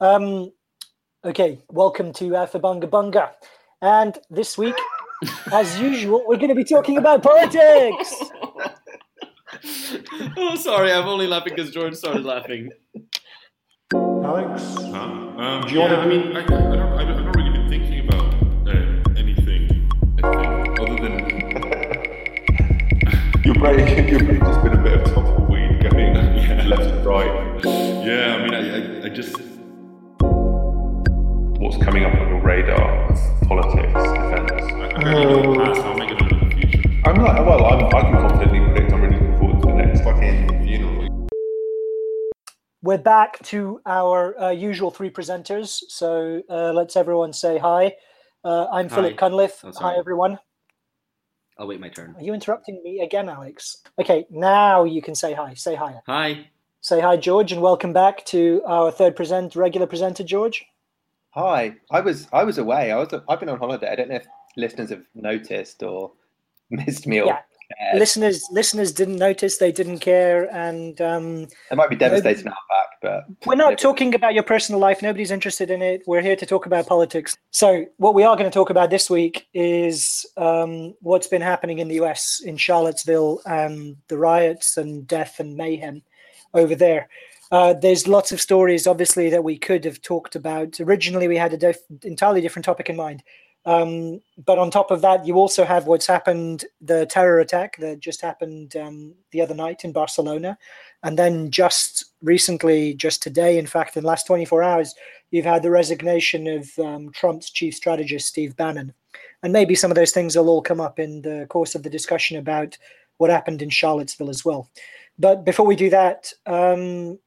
Um, okay, welcome to Aufhebunga Bunga. And this week, as usual, we're going to be talking about politics. oh, sorry, I'm only laughing because George started laughing. Alex? Huh? Um, Do you wanna I mean, I, I, don't, I, don't, I've not really been thinking about uh, anything, I think, other than Your brain, your brain just been a bit of tumbleweed going Yeah. left and right. yeah. I mean, I, I, I just What's coming up on your radar? Politics, defence. I, I don't even know the past. How am I going to know the future? I'm like, well, I'm, I can confidently predict I'm really looking forward to the next fucking funeral. We're back to our uh, usual three presenters. So uh, let's everyone say hi. Uh, I'm Hi. Philip Cunliffe. Oh, hi, sorry. everyone. I'll wait my turn. Are you interrupting me again, Alex? Okay, now you can say hi. Say hi. Hi. Say hi, George, and welcome back to our third present regular presenter, George. Hi, I was I was away. I was I've been on holiday. I don't know if listeners have noticed or missed me or Yeah. cared. Listeners, listeners didn't notice. They didn't care, and um, They might be devastated now back, but We're not talking about your personal life. Nobody's interested in it. We're here to talk about politics. So, what we are going to talk about this week is um, what's been happening in the US, in Charlottesville, and the riots and death and mayhem over there. Uh, there's lots of stories, obviously, that we could have talked about. Originally, we had an entirely different topic in mind. Um, but on top of that, you also have what's happened the terror attack that just happened um, the other night in Barcelona. And then just recently, just today, in fact, in the last 24 hours, you've had the resignation of um, Trump's chief strategist, Steve Bannon. And maybe some of those things will all come up in the course of the discussion about what happened in Charlottesville as well. But before we do that, um,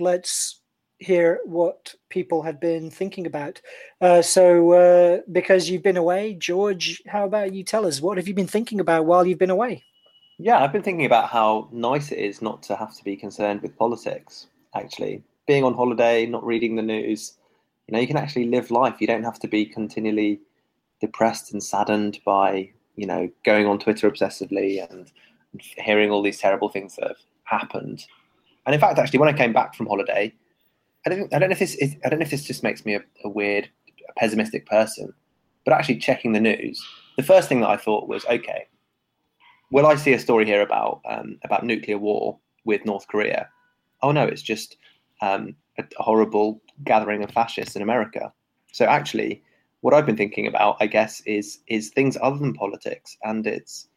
let's hear what people have been thinking about. Uh, so, uh, because you've been away, George, how about you tell us what have you been thinking about while you've been away? yeah, I've been thinking about how nice it is not to have to be concerned with politics. Actually, being on holiday, not reading the news, you know, you can actually live life. You don't have to be continually depressed and saddened by you know going on Twitter obsessively and hearing all these terrible things that have happened. And in fact, actually, when I came back from holiday, I don't, I don't know if this is, I don't know if this just makes me a, a weird, a pessimistic person, but actually checking the news, the first thing that I thought was, okay, will I see a story here about um, about nuclear war with North Korea? Oh no, it's just um, a, horrible gathering of fascists in America. So actually, what I've been thinking about, I guess, is is things other than politics, and it's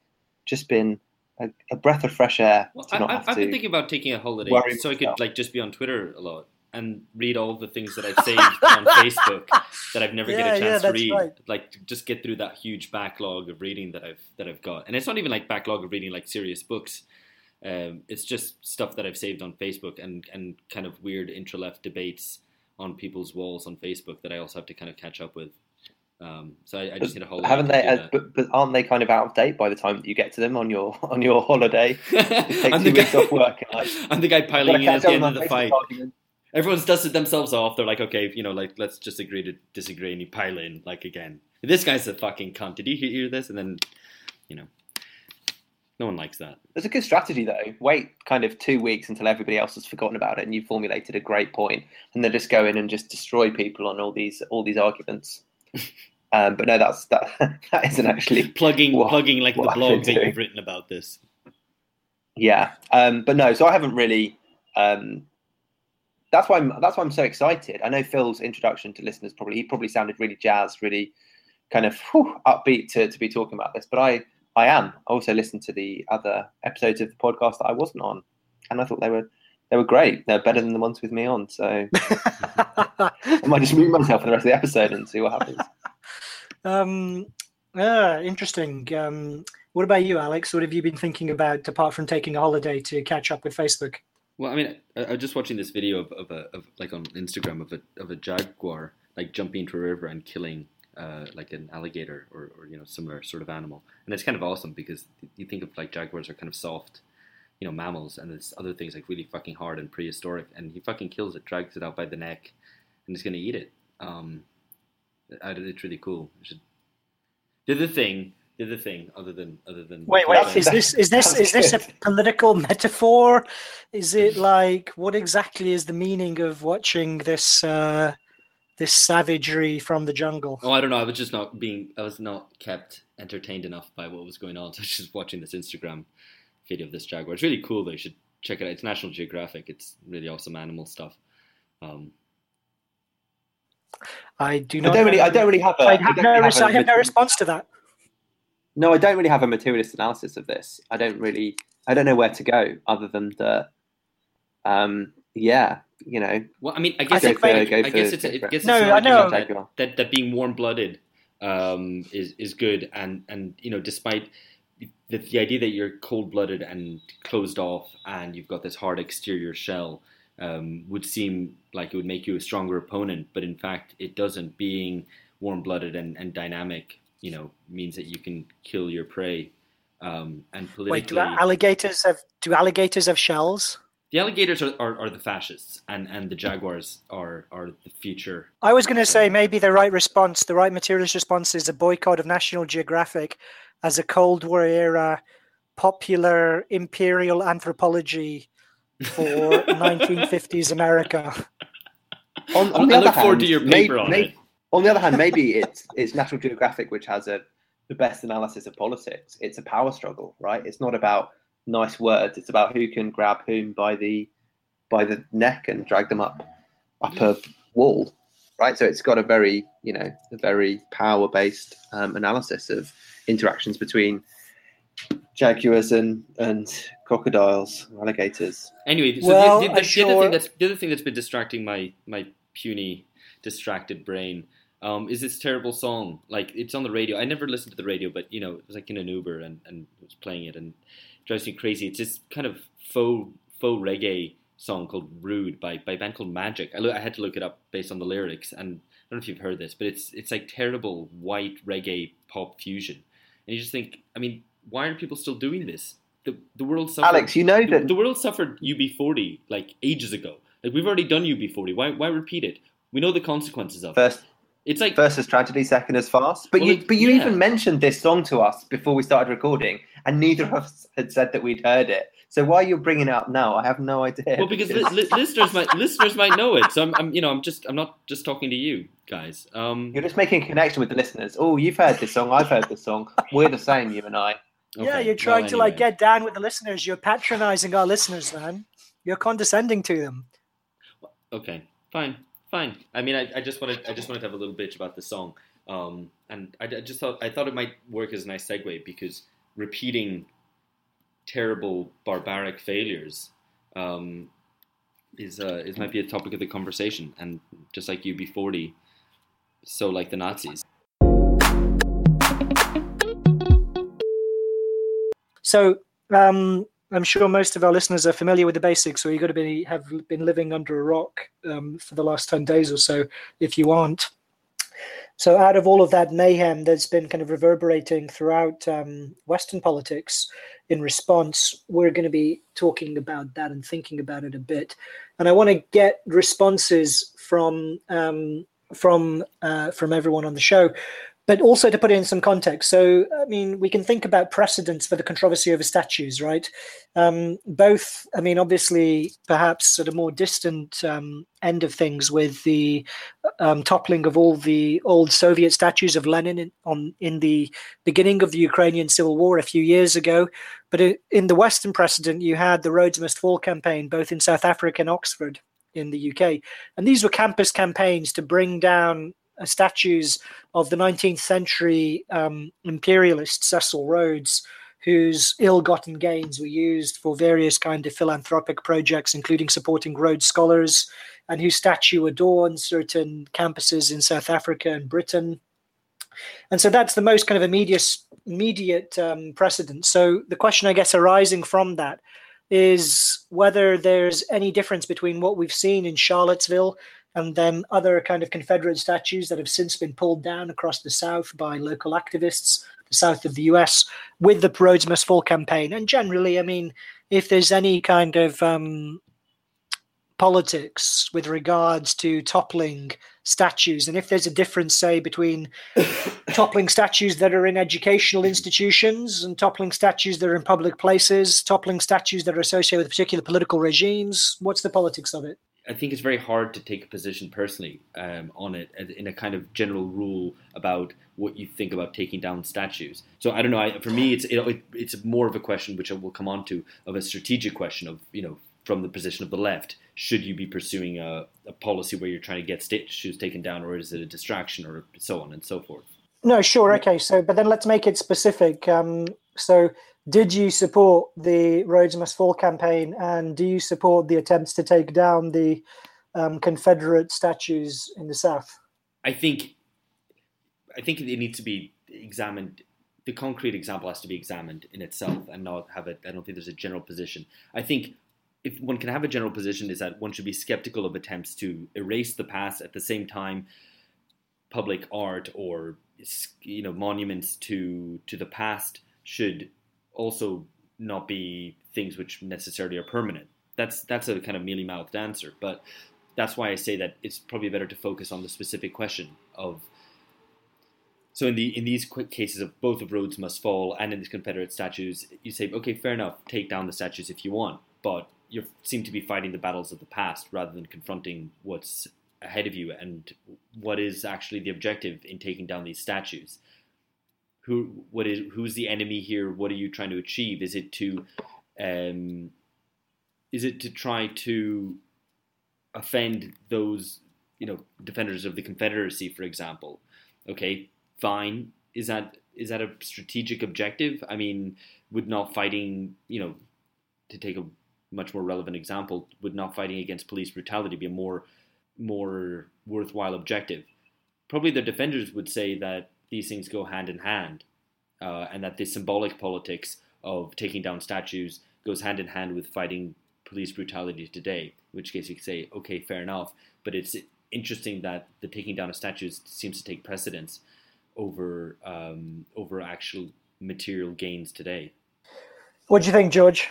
just been a, a breath of fresh air Well, to I, not I, have I've to. been thinking about taking a holiday worry so I could like just be on Twitter a lot and read all the things that I've saved on Facebook that I've never Yeah, get a yeah, chance to read. right. Like just get through that huge backlog of reading that I've that I've got, and it's not even like backlog of reading like serious books. Um, it's just stuff that I've saved on Facebook and and kind of weird intra left debates on people's walls on Facebook that I also have to kind of catch up with. Um, so I, I just need a holiday. Haven't they? Uh, but, but aren't they kind of out of date by the time that you get to them on your on your holiday? Take two weeks guy- off work. And, like, I'm the guy piling in at the end of the fight. argument. Everyone's dusted themselves off. They're like, okay, you know, like let's just agree to disagree, and you pile in like again. This guy's a fucking cunt. Did you hear this? And then, you know, no one likes that. It's a good strategy though. Wait kind of two weeks until everybody else has forgotten about it, and you've formulated a great point, and then just go in and just destroy people on all these all these arguments. um, but no, that's that. that isn't actually. Plugging, What- plugging like the blog that you've written about this. Yeah, um, but no. So I haven't really. Um, that's why I'm. That's why I'm so excited. I know Phil's introduction to listeners probably he probably sounded really jazzed, really kind of whew, upbeat to, to be talking about this. But I I am. I also listened to the other episodes of the podcast that I wasn't on, and I thought they were they were great. They're better than the ones with me on. So I might just mute myself for the rest of the episode and see what happens. um, ah, interesting. Um, what about you, Alex? What have you been thinking about apart from taking a holiday to catch up with Facebook? Well, I mean, I, I was just watching this video of, of a of like on Instagram of a of a jaguar like jumping into a river and killing uh, like an alligator or, or you know similar sort of animal, and it's kind of awesome because you think of like jaguars are kind of soft, you know, mammals, and there's other things like really fucking hard and prehistoric, and he fucking kills it, drags it out by the neck, and he's gonna eat it. Um, it's really cool. Should- The other thing the other thing, other than other than Wait, wait. Is this is this is this a political metaphor? Is it like what exactly is the meaning of watching this uh, this savagery from the jungle? Oh, I don't know. I was just not being. I was not kept entertained enough by what was going on. So I was just watching this Instagram video of this jaguar. It's really cool. though. you should check it out. It's National Geographic. It's really awesome animal stuff. Um, I do I not. don't really. I don't really have a. I I have don't no, really res- a I have no response to that. No, I don't really have a materialist analysis of this. I don't really, I don't know where to go other than that. Um, yeah, you know, well, I mean, I guess I think it, maybe- I go guess for- it's, it go for- gets No, I know. that, that that being warm blooded um, is is good, and and you know, despite the, the idea that you're cold blooded and closed off, and you've got this hard exterior shell, um, would seem like it would make you a stronger opponent, but in fact, it doesn't. Being warm blooded and, and dynamic, you know, means that you can kill your prey. Um, and politically, Wait, do alligators have do alligators have shells? the alligators are, are, are the fascists, and, and the jaguars are are the future. I was going to say maybe the right response, the right materialist response, is a boycott of National Geographic as a Cold War era popular imperial anthropology for 1950s America. on, on I the other look forward hand, to your may- on may- it. on the other hand, maybe it's it's National Geographic which has a the best analysis of politics. It's a power struggle, right? It's not about nice words. It's about who can grab whom by the by the neck and drag them up up a wall, right? So it's got a very you know a very power based um, analysis of interactions between jaguars and and crocodiles, alligators. Anyway, so Well, the, the, I'm the, the other thing that's the other thing that's been distracting my my puny, distracted brain um, is this terrible song. Like it's on the radio. I never listened to the radio, but you know, it was like in an Uber and and it was playing it and it drives me crazy. It's this kind of faux faux reggae song called "Rude" by by a band called Magic. I, lo- I had to look it up based on the lyrics, and I don't know if you've heard this, but it's it's like terrible white reggae pop fusion. And you just think, I mean, why are people still doing this? The the world suffered. Alex, you know that the world suffered UB40 like ages ago. Like we've already done UB40. Why why repeat it? We know the consequences of it. first It's like First as tragedy, second as fast. But Well, you, it- but you yeah. even mentioned this song to us before we started recording, and neither of us had said that we'd heard it. So why are you're bringing it up now, I have no idea. well because li- li- listeners might listeners might know it. So I'm, I'm you know I'm just I'm not just talking to you guys. Um, you're just making a connection with the listeners. Oh, you've heard this song. I've heard this song. We're the same, you and I. Yeah, you're trying well, to like get down with the listeners. You're patronizing our listeners, man. You're condescending to them. Okay, fine, fine. I mean, I, I just wanted I just wanted to have a little bitch about the song, um, and I, I just thought I thought it might work as a nice segue because repeating terrible barbaric failures um, is uh, is might be a topic of the conversation, and just like UB40, so like the Nazis. So um, I'm sure most of our listeners are familiar with the basics, or you've got to be have been living under a rock um, for the last ten days or so, if you aren't. So out of all of that mayhem that's been kind of reverberating throughout um, Western politics, in response, we're going to be talking about that and thinking about it a bit. And I want to get responses from um, from uh, from everyone on the show but also to put it in some context. So, I mean, we can think about precedents for the controversy over statues, right? Um, both, I mean, obviously, perhaps at a more distant um, end of things with the um, toppling of all the old Soviet statues of Lenin in, on in the beginning of the Ukrainian civil war a few years ago. But in the Western precedent, you had the Rhodes Must Fall campaign, both in South Africa and Oxford in the UK. And these were campus campaigns to bring down statues of the 19th century um, imperialist Cecil Rhodes, whose ill-gotten gains were used for various kind of philanthropic projects, including supporting Rhodes scholars, and whose statue adorns certain campuses in South Africa and Britain. And so that's the most kind of immediate immediate um, precedent. So the question, I guess, arising from that is whether there's any difference between what we've seen in Charlottesville and then other kind of Confederate statues that have since been pulled down across the South by local activists, the south of the US, with the Rhodes Must Fall campaign. And generally, I mean, if there's any kind of um, politics with regards to toppling statues and if there's a difference say between toppling statues that are in educational institutions and toppling statues that are in public places toppling statues that are associated with particular political regimes what's the politics of it I think it's very hard to take a position personally um, on it in a kind of general rule about what you think about taking down statues. So I don't know. I, for me, it's it, it's more of a question which I will come on to of a strategic question of you know from the position of the left, should you be pursuing a, a policy where you're trying to get statues taken down, or is it a distraction, or so on and so forth? No, sure, okay. So, but then let's make it specific. Um, so did you support the Rhodes Must Fall campaign, and do you support the attempts to take down the um, Confederate statues in the South? I think, I think it needs to be examined. The concrete example has to be examined in itself, and not have it. I don't think there's a general position. I think if one can have a general position, is that one should be skeptical of attempts to erase the past. At the same time, public art or you know monuments to to the past should also not be things which necessarily are permanent. That's that's a kind of mealy mouthed answer, but that's why I say that it's probably better to focus on the specific question of. So in the in these quick cases of both of Rhodes must fall and in these Confederate statues, you say, okay, fair enough, take down the statues if you want, but you seem to be fighting the battles of the past rather than confronting what's ahead of you and what is actually the objective in taking down these statues who what is who's the enemy here? What are you trying to achieve? Is it to um, is it to try to offend those you know defenders of the Confederacy, for example? Okay, fine. Is that is that a strategic objective? I mean, would not fighting you know to take a much more relevant example, would not fighting against police brutality be a more more worthwhile objective? Probably the defenders would say that these things go hand in hand, uh, and that the symbolic politics of taking down statues goes hand in hand with fighting police brutality today. In which case, you could say, okay, fair enough. But it's interesting that the taking down of statues seems to take precedence over um, over actual material gains today. What do you think, George?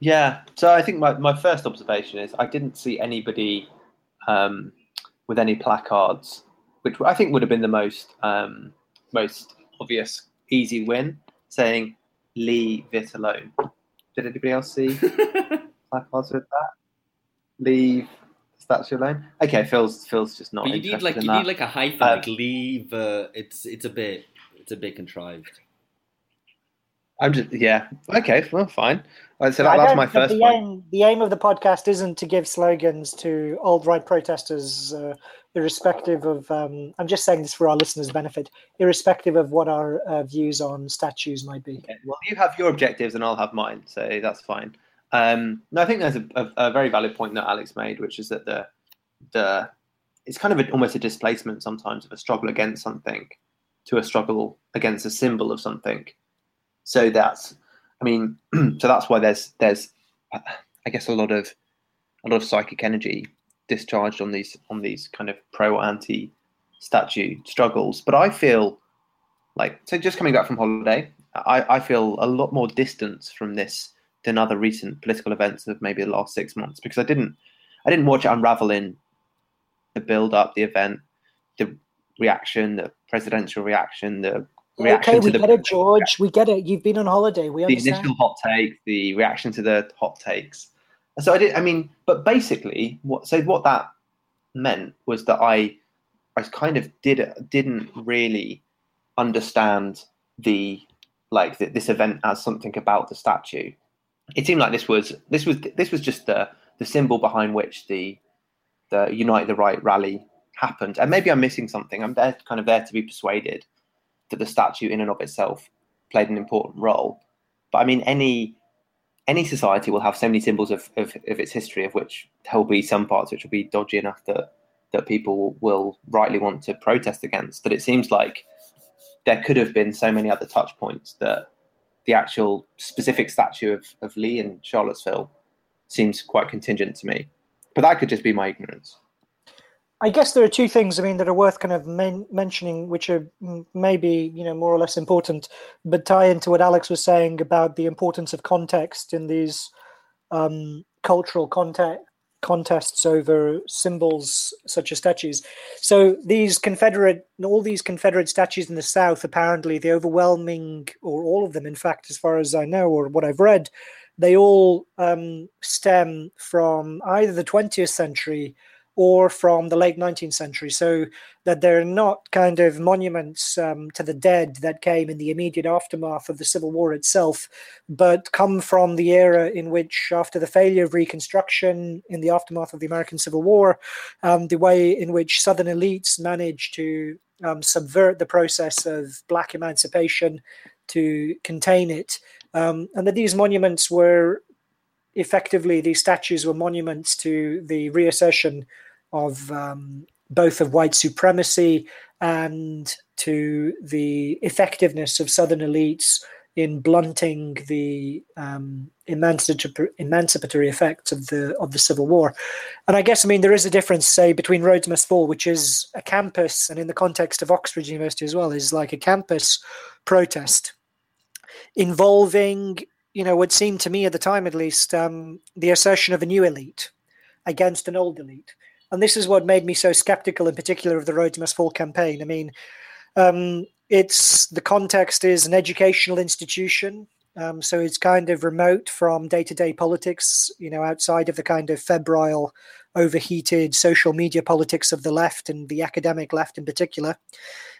Yeah, so I think my, my first observation is I didn't see anybody um, with any placards which I think would have been the most um, most obvious easy win, saying leave it alone. Did anybody else see placards with that? Leave statue alone. Okay, Phil's Phil's just not. But you need like you that. need like a hyphen, um, like leave. Uh, it's it's a bit it's a bit contrived. I'm just yeah okay well fine. So that, that's my first the point. Aim, the aim of the podcast isn't to give slogans to alt right protesters, uh, irrespective of. Um, I'm just saying this for our listeners' benefit, irrespective of what our uh, views on statues might be. Okay. Well, you have your objectives, and I'll have mine, so that's fine. Um, no, I think there's a, a, a, very valid point that Alex made, which is that the the it's kind of a, almost a displacement sometimes of a struggle against something to a struggle against a symbol of something. So that's, I mean, so that's why there's there's, I guess a lot of a lot of psychic energy discharged on these on these kind of pro anti statue struggles. But I feel like so just coming back from holiday, I, I feel a lot more distance from this than other recent political events of maybe the last six months because I didn't I didn't watch it unravel in the build up, the event, the reaction, the presidential reaction, the okay, we get it, George. We get it. You've been on holiday. We the understand. initial hot take, the reaction to the hot takes. So I did. I mean, but basically, what so what that meant was that I, I kind of did didn't really understand the like the, this event as something about the statue. It seemed like this was this was this was just the the symbol behind which the the Unite the Right rally happened. And maybe I'm missing something. I'm there, kind of there to be persuaded that the statue in and of itself played an important role. But I mean, any any society will have so many symbols of, of, of its history, of which there will be some parts which will be dodgy enough that that people will rightly want to protest against. That it seems like there could have been so many other touch points that the actual specific statue of, of Lee in Charlottesville seems quite contingent to me. But that could just be my ignorance. I guess there are two things. I mean, that are worth kind of men- mentioning, which are maybe you know more or less important, but tie into what Alex was saying about the importance of context in these um, cultural context contests over symbols such as statues. So these Confederate, all these Confederate statues in the South, apparently the overwhelming, or all of them, in fact, as far as I know, or what I've read, they all um, stem from either the 20th century or from the late 19th century. So that they're not kind of monuments um, to the dead that came in the immediate aftermath of the Civil War itself, but come from the era in which, after the failure of Reconstruction in the aftermath of the American Civil War, um, the way in which Southern elites managed to um, subvert the process of Black emancipation to contain it, um, and that these monuments were effectively these statues were monuments to the reassertion of um, both of white supremacy and to the effectiveness of Southern elites in blunting the um, emancipatory, emancipatory effects of the of the Civil War. And I guess I mean there is a difference, say, between Rhodes Must Fall, which is a campus, and in the context of Oxford University as well, is like a campus protest involving, you know, what seemed to me at the time at least, um, the assertion of a new elite against an old elite. And this is what made me so skeptical, in particular, of the Rhodes Must Fall campaign. I mean, um, it's the context is an educational institution, um, so it's kind of remote from day-to-day politics. You know, outside of the kind of febrile, overheated social media politics of the left and the academic left in particular.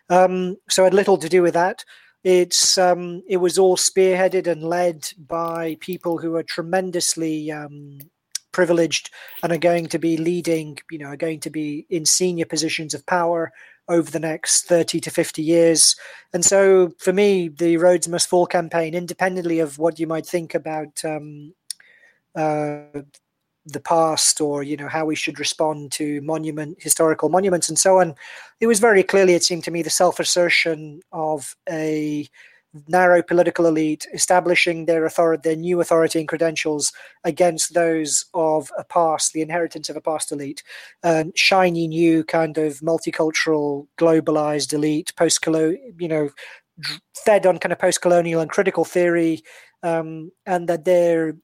Um, so had little to do with that. It's um, it was all spearheaded and led by people who are tremendously um, privileged and are going to be leading, you know, are going to be in senior positions of power over the next 30 to 50 years. And so for me, the Rhodes Must Fall campaign, independently of what you might think about um, uh, the past or, you know, how we should respond to monument, historical monuments and so on, it was very clearly, it seemed to me, the self-assertion of a narrow political elite establishing their authority, their new authority and credentials against those of a past, the inheritance of a past elite, um, shiny new kind of multicultural, globalized elite, post-colonial, you know, fed on kind of post-colonial and critical theory, um, and that they're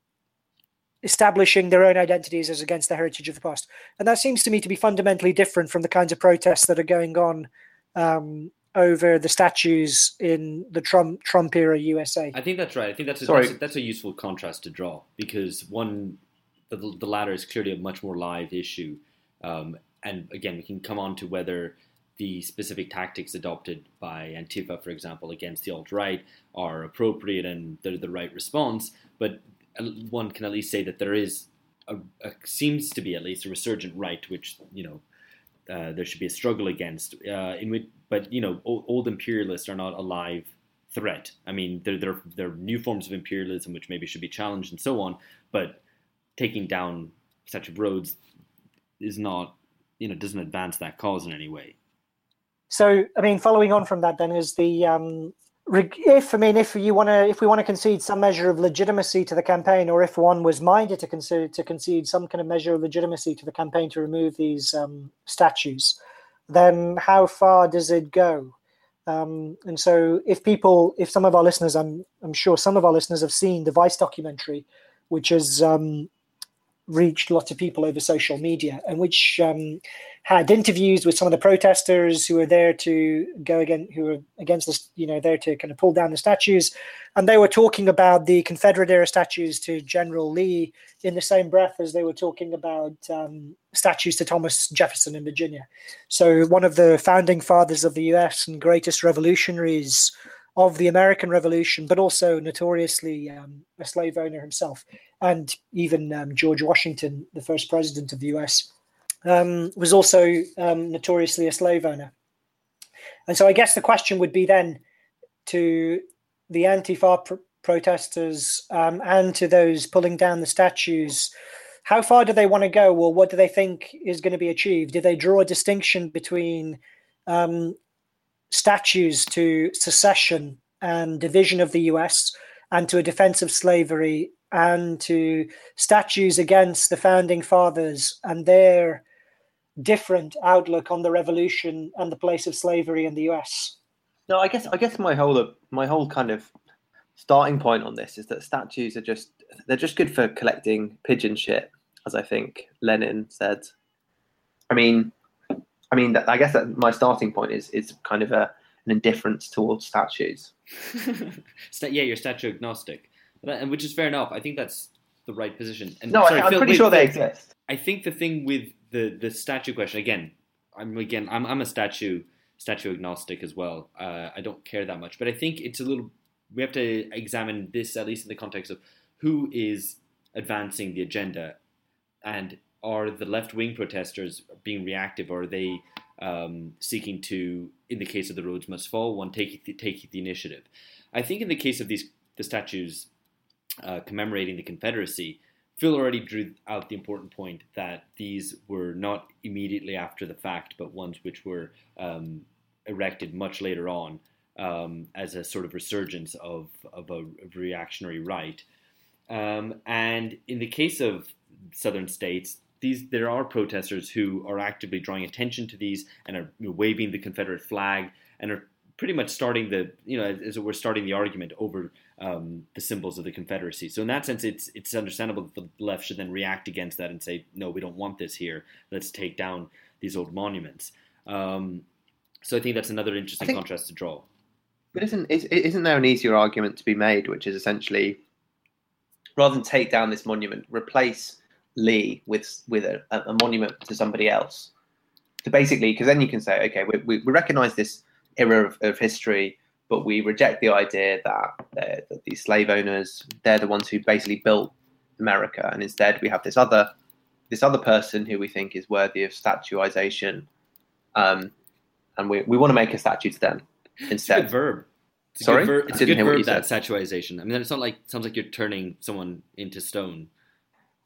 establishing their own identities as against the heritage of the past. And that seems to me to be fundamentally different from the kinds of protests that are going on um, over the statues in the Trump Trump era USA. I think that's right. I think that's a, that's a, that's, a, useful contrast to draw because one, the, the latter is clearly a much more live issue, um, and again, we can come on to whether the specific tactics adopted by Antifa, for example, against the alt right are appropriate and they're the right response. But one can at least say that there is a, a seems to be at least a resurgent right, which you know uh, there should be a struggle against. Uh, in which, but you know, old, old, imperialists are not a live threat. I mean, there there there are new forms of imperialism which maybe should be challenged and so on. But taking down such Rhodes is not, you know, doesn't advance that cause in any way. So, I mean, following on from that, then is the um, if I mean if you want to if we want to concede some measure of legitimacy to the campaign, or if one was minded to consider to concede some kind of measure of legitimacy to the campaign to remove these um, statues, then how far does it go? Um, and so, if people, if some of our listeners, I'm I'm sure some of our listeners have seen the Vice documentary, which has um, reached lots of people over social media, and which um, had interviews with some of the protesters who were there to go again, who were against this, you know, there to kind of pull down the statues, and they were talking about the Confederate era statues to General Lee in the same breath as they were talking about um, statues to Thomas Jefferson in Virginia. So one of the founding fathers of the U.S. and greatest revolutionaries of the American Revolution, but also notoriously um, a slave owner himself, and even um, George Washington, the first president of the U.S., um, was also um, notoriously a slave owner. And so, I guess the question would be then to the Antifa pr- protesters um, and to those pulling down the statues. How far do they want to go, or what do they think is going to be achieved? Do they draw a distinction between um, statues to secession and division of the US and to a defense of slavery and to statues against the founding fathers and their different outlook on the revolution and the place of slavery in the US. No, I guess I guess my whole my whole kind of starting point on this is that statues are just they're just good for collecting pigeon shit as I think Lenin said. I mean, I mean, I guess that my starting point is is kind of a, an indifference towards statues. Yeah, you're statue agnostic, which is fair enough. I think that's the right position. And No, sorry, I, I'm Phil, pretty wait, sure they Phil, exist. I think the thing with the the statue question again, I'm again I'm I'm a statue statue agnostic as well. Uh, I don't care that much, but I think it's a little. We have to examine this at least in the context of who is advancing the agenda, and are the left wing protesters being reactive, or are they um, seeking to, in the case of the Rhodes must fall, one taking the, the initiative? I think in the case of these the statues uh, commemorating the Confederacy, Phil already drew out the important point that these were not immediately after the fact, but ones which were um, erected much later on um, as a sort of resurgence of, of a reactionary right. Um, and in the case of southern states, these there are protesters who are actively drawing attention to these and are waving the Confederate flag and are pretty much starting the you know as we're starting the argument over um, the symbols of the Confederacy. So in that sense, it's it's understandable that the left should then react against that and say, no, we don't want this here. Let's take down these old monuments. Um, so I think that's another interesting think- contrast to draw. But isn't is, isn't there an easier argument to be made, which is essentially rather than take down this monument, replace Lee with with a, a monument to somebody else? To basically, because then you can say, okay, we, we, we recognise this era of, of history, but we reject the idea that, they're- that these slave owners they're the ones who basically built America, and instead we have this other this other person who we think is worthy of statuization, um, and we, we want to make a statue to them It's a instead. good verb. It's a Sorry? good verb, it's a good verb that said. statuization. I mean, it's not like it sounds like you're turning someone into stone.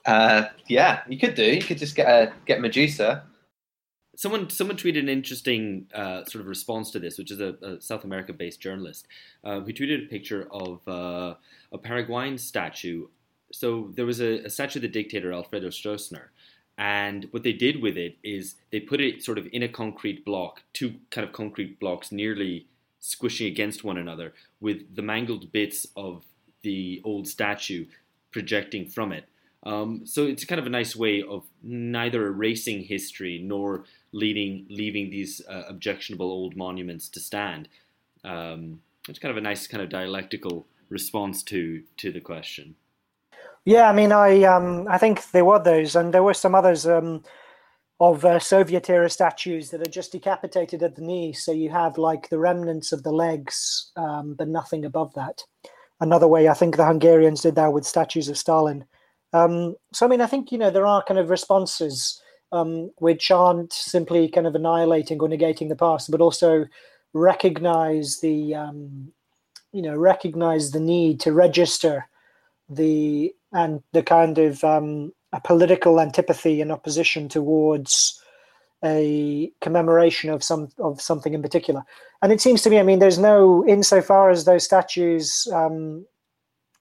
Uh, yeah, you could do. You could just get a, get Medusa. Someone someone tweeted an interesting uh, sort of response to this, which is a, a South America based journalist uh, who tweeted a picture of uh, a Paraguayan statue. So there was a, a statue of the dictator Alfredo Stroessner, and what they did with it is they put it sort of in a concrete block, two kind of concrete blocks nearly squishing against one another, with the mangled bits of the old statue projecting from it. Um, so it's kind of a nice way of neither erasing history nor leading, leaving these uh, objectionable old monuments to stand. Um, it's kind of a nice kind of dialectical response to to the question. Yeah, I mean, I um, I think there were those, and there were some others um, of uh, Soviet era statues that are just decapitated at the knee. So you have like the remnants of the legs, um, but nothing above that. Another way, I think the Hungarians did that with statues of Stalin. Um, so I mean, I think you know there are kind of responses um, which aren't simply kind of annihilating or negating the past, but also recognize the um, you know recognize the need to register the and the kind of um, a political antipathy and opposition towards a commemoration of some of something in particular. And it seems to me, I mean, there's no insofar as those statues um,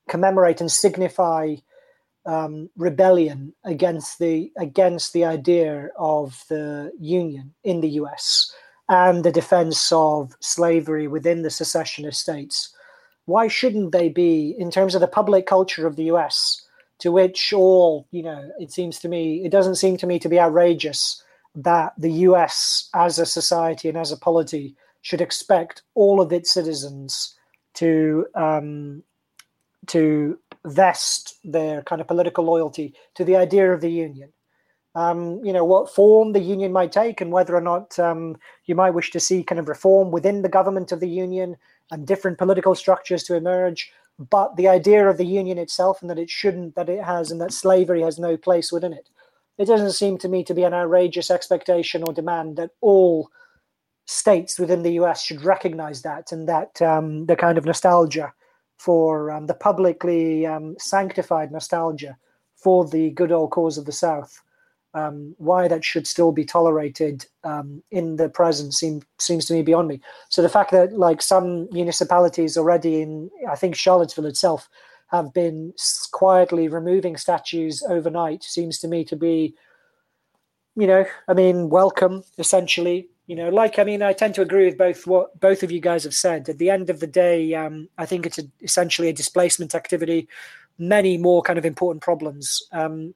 commemorate and signify um, rebellion against the against the idea of the Union in the U.S. and the defense of slavery within the secessionist states why shouldn't they be in terms of the public culture of the US to which all you know it seems to me it doesn't seem to me to be outrageous that the US as a society and as a polity should expect all of its citizens to um, to vest their kind of political loyalty to the idea of the union. Um, you know what form the union might take and whether or not um, you might wish to see kind of reform within the government of the union and different political structures to emerge. But the idea of the union itself and that it shouldn't that it has and that slavery has no place within it it doesn't seem to me to be an outrageous expectation or demand that all states within the us should recognize that and that um, the kind of nostalgia for um, the publicly um, sanctified nostalgia for the good old cause of the south um, why that should still be tolerated um, in the present seem, seems to me beyond me. So the fact that like some municipalities already in, I think Charlottesville itself, have been quietly removing statues overnight seems to me to be, you know, I mean, welcome essentially. You know, like I mean, I tend to agree with both what both of you guys have said. At the end of the day, um, I think it's a, essentially a displacement activity. Many more kind of important problems. Um,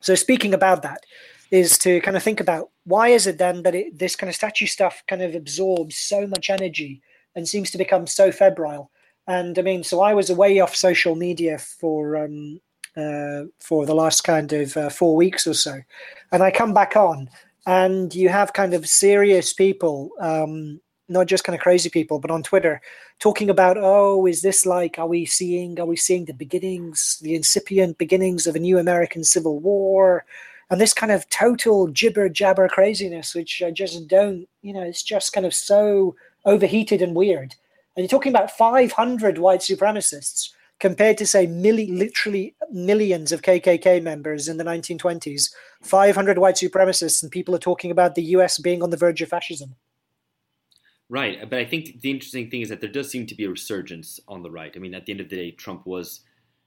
So speaking about that is to kind of think about why is it then that it, this kind of statue stuff kind of absorbs so much energy and seems to become so febrile. And I mean, so I was away off social media for um, uh, for the last kind of uh, four weeks or so, and I come back on, and you have kind of serious people um, not just kind of crazy people, but on Twitter, talking about, oh, is this like, are we seeing, are we seeing the beginnings, the incipient beginnings of a new American Civil War? And this kind of total jibber jabber craziness, which I just don't, you know, it's just kind of so overheated and weird. And you're talking about 500 white supremacists compared to, say, milli- literally millions of KKK members in the 1920s, 500 white supremacists, and people are talking about the US being on the verge of fascism. Right, but I think the interesting thing is that there does seem to be a resurgence on the right. I mean, at the end of the day, Trump was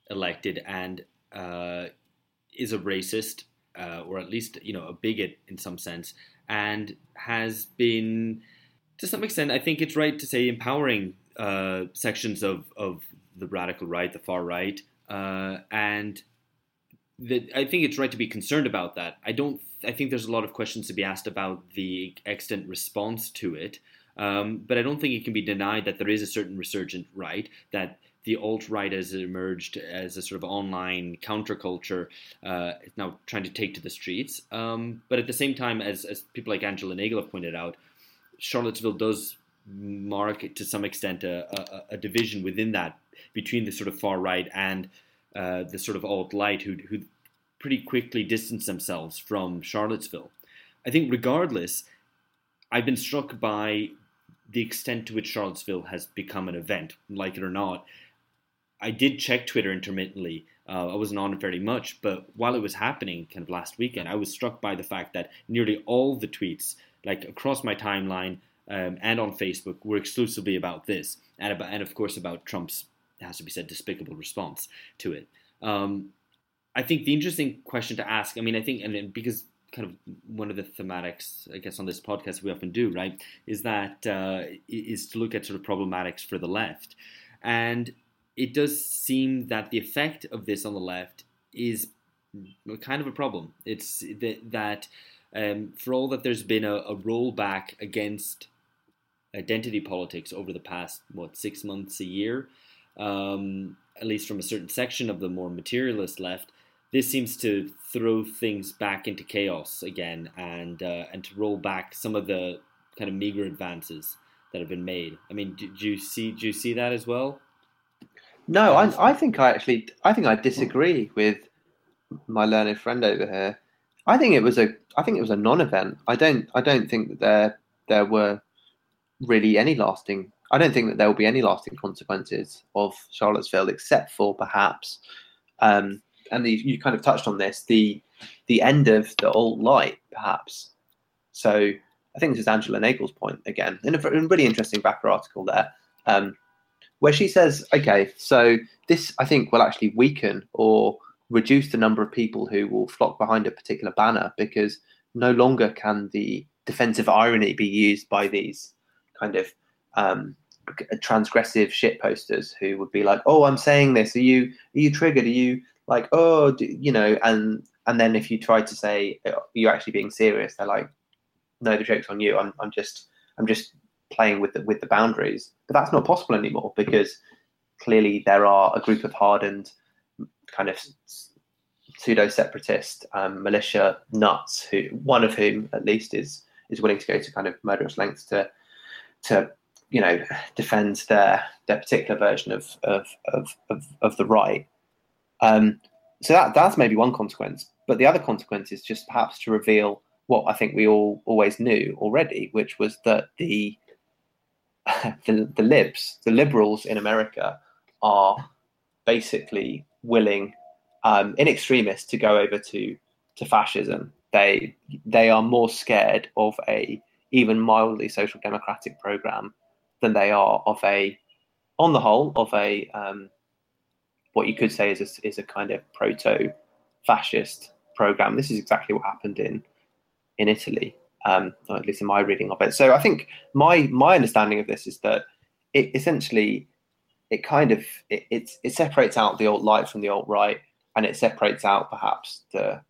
elected and uh, is a racist, uh, or at least you know a bigot in some sense, and has been, to some extent, I think it's right to say, empowering uh, sections of of the radical right, the far right, uh, and the, I think it's right to be concerned about that. I don't. I think there's a lot of questions to be asked about the extent response to it. Um, but I don't think it can be denied that there is a certain resurgent right, that the alt right has emerged as a sort of online counterculture, uh, now trying to take to the streets. Um, but at the same time, as, as people like Angela Nagle have pointed out, Charlottesville does mark to some extent a, a, a division within that between the sort of far right and uh, the sort of alt right who, who pretty quickly distance themselves from Charlottesville. I think, regardless, I've been struck by the extent to which Charlottesville has become an event, like it or not. I did check Twitter intermittently. Uh, I wasn't on it very much, but while it was happening, kind of last weekend, I was struck by the fact that nearly all the tweets, like across my timeline um, and on Facebook, were exclusively about this, and about, and of course about Trump's, has to be said, despicable response to it. Um, I think the interesting question to ask, I mean, I think, and because kind of one of the thematics, I guess, on this podcast we often do, right, is that uh, is to look at sort of problematics for the left, and it does seem that the effect of this on the left is kind of a problem. It's that, that um, for all that there's been a, a rollback against identity politics over the past what six months, a year, um, at least from a certain section of the more materialist left this seems to throw things back into chaos again and uh, and to roll back some of the kind of meager advances that have been made. I mean, do, do you see do you see that as well? No, I, I think I actually I think I disagree with my learned friend over here. I think it was a I think it was a non-event. I don't I don't think that there there were really any lasting. I don't think that there will be any lasting consequences of Charlottesville, except for perhaps um, and the, you kind of touched on this the the end of the alt right perhaps. So i think this is angela nagle's point again in a, in a really interesting Baffler article there um, where she says okay so this i think will actually weaken or reduce the number of people who will flock behind a particular banner because no longer can the defensive irony be used by these kind of um, transgressive shit posters who would be like, "Oh, I'm saying this. Are you are you triggered? Are you like, oh, you know, and and then if you try to say uh, you're actually being serious, they're like, no, the joke's on you. I'm I'm just I'm just playing with the with the boundaries. But that's not possible anymore because clearly there are a group of hardened kind of pseudo separatist um, militia nuts who one of whom at least is is willing to go to kind of murderous lengths to to you know defend their their particular version of of of, of, of the right um, so that that's maybe one consequence. But the other consequence is just perhaps to reveal what I think we all always knew already, which was that the the, the libs, the liberals in America, are basically willing, um, in extremis, to go over to to fascism. They they are more scared of a even mildly social democratic program than they are of a, on the whole, of a um, what you could say is a, is a kind of proto fascist program. This is exactly what happened in in Italy, um, at least in my reading of it. So I think my my understanding of this is that it essentially it kind of it, it, it separates out the alt right from the alt right, and it separates out perhaps the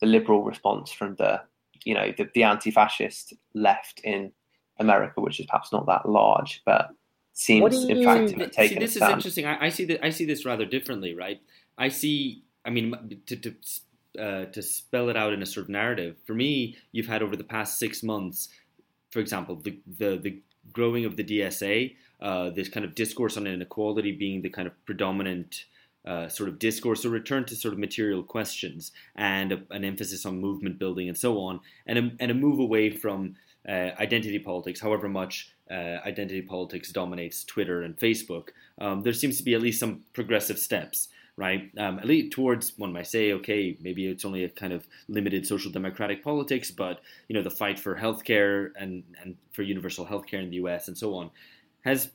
the liberal response from the you know the, the anti-fascist left in America, which is perhaps not that large, but seems in fact to have See, taken a this is stand. interesting. I, I see that. I see this rather differently, right? I see. I mean, to to uh, to spell it out in a sort of narrative. For me, you've had over the past six months, for example, the the, the growing of the DSA, uh, this kind of discourse on inequality being the kind of predominant. Uh, sort of discourse, a return to sort of material questions, and a, an emphasis on movement building and so on, and a, and a move away from uh, identity politics, however much uh, identity politics dominates Twitter and Facebook, um, there seems to be at least some progressive steps, right? Um, at least towards one might say, okay, maybe it's only a kind of limited social democratic politics, but you know the fight for healthcare and and for universal healthcare in the U.S. and so on has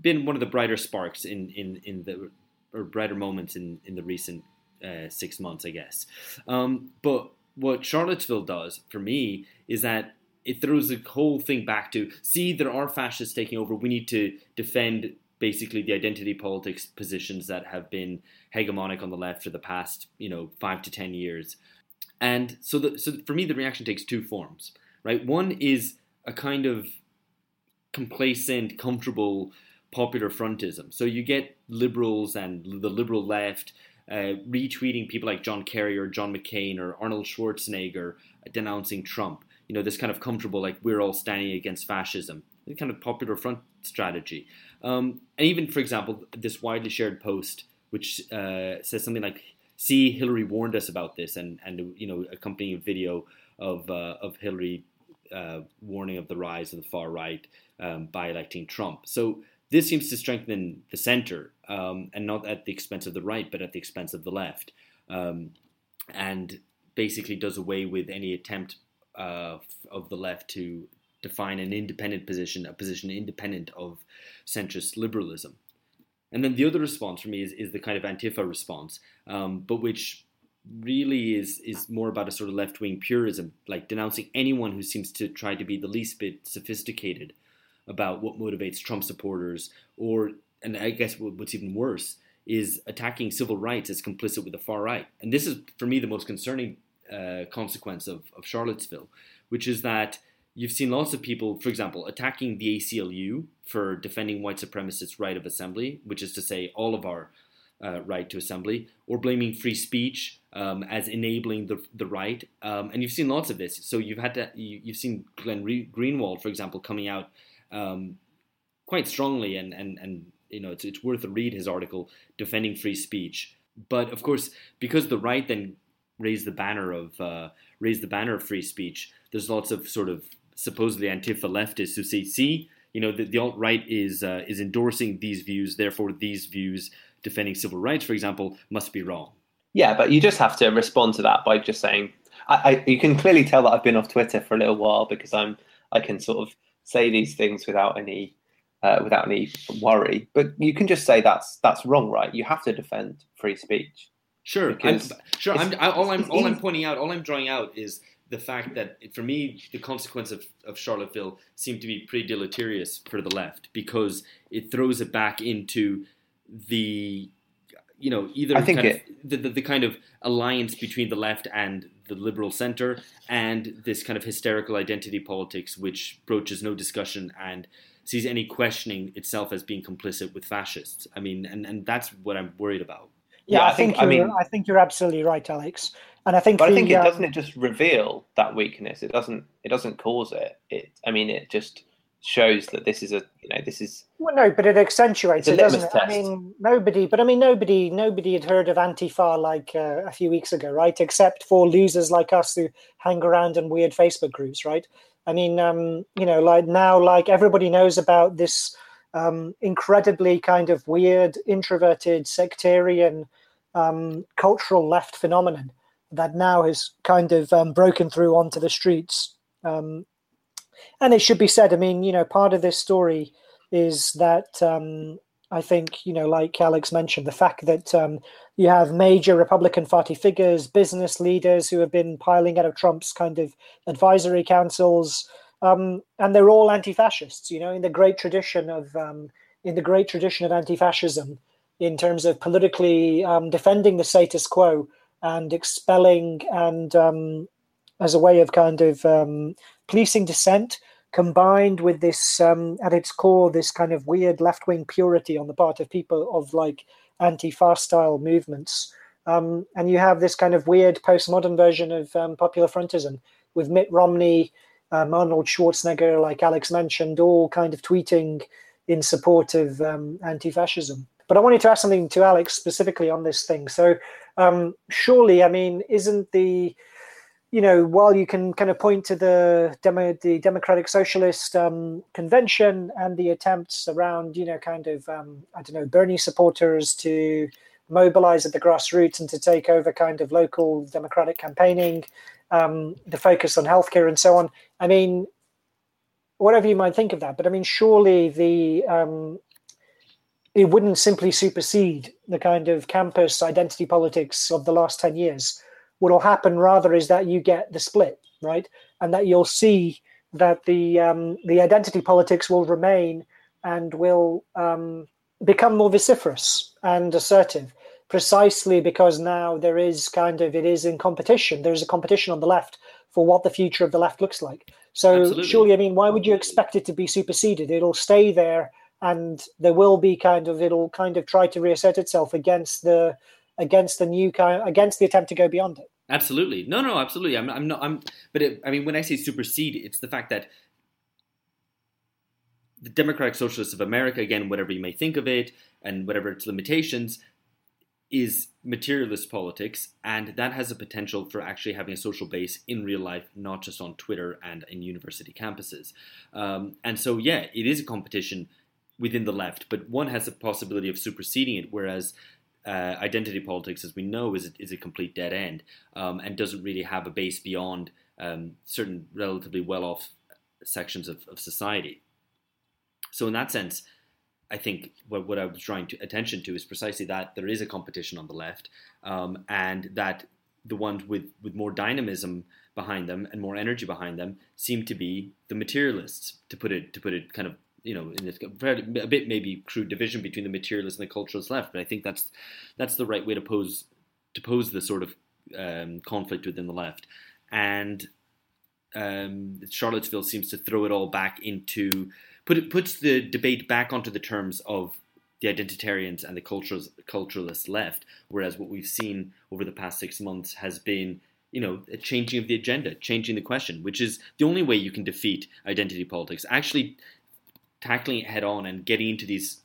been one of the brighter sparks in in in the or brighter moments in in the recent uh, six months, I guess. Um, but what Charlottesville does for me is that it throws the whole thing back to see there are fascists taking over. We need to defend basically the identity politics positions that have been hegemonic on the left for the past you know five to ten years. And so, the, so for me, the reaction takes two forms, right? One is a kind of complacent, comfortable popular frontism. So you get liberals and the liberal left uh, retweeting people like John Kerry or John McCain or Arnold Schwarzenegger denouncing Trump. You know, this kind of comfortable, like we're all standing against fascism, kind of popular front strategy. Um, and even, for example, this widely shared post, which uh, says something like, "See, Hillary warned us about this," and and you know, accompanying video of uh, of Hillary uh, warning of the rise of the far right um, by electing Trump. So this seems to strengthen the center, um, and not at the expense of the right, but at the expense of the left, um, and basically does away with any attempt uh, of the left to define an independent position, a position independent of centrist liberalism. And then the other response for me is, is the kind of Antifa response, um, but which really is is more about a sort of left wing purism, like denouncing anyone who seems to try to be the least bit sophisticated about what motivates Trump supporters, or and I guess what's even worse is attacking civil rights as complicit with the far right. And this is for me the most concerning uh, consequence of, of Charlottesville, which is that you've seen lots of people, for example, attacking the ACLU for defending white supremacists' right of assembly, which is to say all of our uh, right to assembly, or blaming free speech um, as enabling the, the right. Um, and you've seen lots of this. So you've had to, you, you've seen Glenn Re- Greenwald, for example, coming out um, quite strongly, and, and, and you know it's, it's worth a read his article defending free speech. But of course, because the right then raised the banner of uh, raised the banner of free speech, there's lots of sort of supposedly antifa leftists who say, see, you know, the, the alt right is uh, is endorsing these views, therefore these views defending civil rights, for example, must be wrong. Yeah, but you just have to respond to that by just saying, I, I, you can clearly tell that I've been off Twitter for a little while because I'm I can sort of say these things without any uh, without any worry. But you can just say that's that's wrong, right? You have to defend free speech. Sure, I'm, sure. I'm, I, all I'm all I'm pointing out, all I'm drawing out is the fact that for me, the consequence of, of Charlottesville seemed to be pretty deleterious for the left because it throws it back into the, you know, either I think kind it- of the, the, the kind of alliance between the left and the liberal center, and this kind of hysterical identity politics, which broaches no discussion and sees any questioning itself as being complicit with fascists. I mean, and, and that's what I'm worried about. Yeah, Yeah, I, I think- think, I you're, mean- I think you're absolutely right, Alex. And I think But I think it um, doesn't it just reveal that weakness. It doesn't it doesn't cause it. It I mean it just shows that this is a you know this is Well, no, but it accentuates it, doesn't it? I mean, nobody, but I mean, nobody, nobody had heard of Antifa like uh, a few weeks ago, right? Except for losers like us who hang around in weird Facebook groups, right? I mean, um, you know, like now, like everybody knows about this um, incredibly kind of weird, introverted, sectarian, um, cultural left phenomenon that now has kind of um, broken through onto the streets. Um, and it should be said, I mean, you know, part of this story is that um, I think, you know, like Alex mentioned, the fact that um, you have major Republican Party figures, business leaders who have been piling out of Trump's kind of advisory councils, um, and they're all anti-fascists. You know, in the great tradition of um, in the great tradition of anti-fascism, in terms of politically um, defending the status quo and expelling and um, as a way of kind of um, policing dissent combined with this um, at its core this kind of weird left-wing purity on the part of people of like Antifa style movements and you have this kind of weird postmodern version of popular frontism with mitt romney um, arnold schwarzenegger like alex mentioned all kind of tweeting in support of um, anti-fascism. But i wanted to ask something to alex specifically on this thing. So um, surely i mean isn't the you know, while you can kind of point to the demo, the Democratic Socialist um, convention and the attempts around, you know, kind of, um, I don't know, Bernie supporters to mobilize at the grassroots and to take over kind of local Democratic campaigning, um, the focus on healthcare and so on. I mean, whatever you might think of that, but I mean, surely the um, it wouldn't simply supersede the kind of campus identity politics of the last ten years what'll happen rather is that you get the split, right? And that you'll see that the um, the identity politics will remain and will um, become more vociferous and assertive, precisely because now there is kind of it is in competition. There is a competition on the left for what the future of the left looks like. So Absolutely. surely, I mean, why would you expect it to be superseded? It'll stay there, and there will be kind of it'll kind of try to reassert itself against the against the new kind against the attempt to go beyond it. Absolutely. No, no, absolutely. I'm, I'm not. I'm. But it, I mean, when I say supersede, it's the fact that the Democratic Socialists of America, again, whatever you may think of it, and whatever its limitations, is materialist politics, and that has a potential for actually having a social base in real life, not just on Twitter and in university campuses. Um, and so, yeah, it is a competition within the left, but one has a possibility of superseding it, whereas uh, identity politics, as we know, is is a complete dead end um, and doesn't really have a base beyond um, certain relatively well off sections of, of, society. So, in that sense, I think what, what I was drawing to, attention to is precisely that there is a competition on the left um, and that the ones with, with more dynamism behind them and more energy behind them seem to be the materialists, to put it to put it kind of you know, in this a bit maybe crude division between the materialist and the culturalist left, but I think that's that's the right way to pose to pose the sort of um, conflict within the left, and um, Charlottesville seems to throw it all back into put it puts the debate back onto the terms of the identitarians and the culturalist left, whereas what we've seen over the past six months has been you know, a changing of the agenda, changing the question, which is the only way you can defeat identity politics. Actually, tackling it head on and getting into these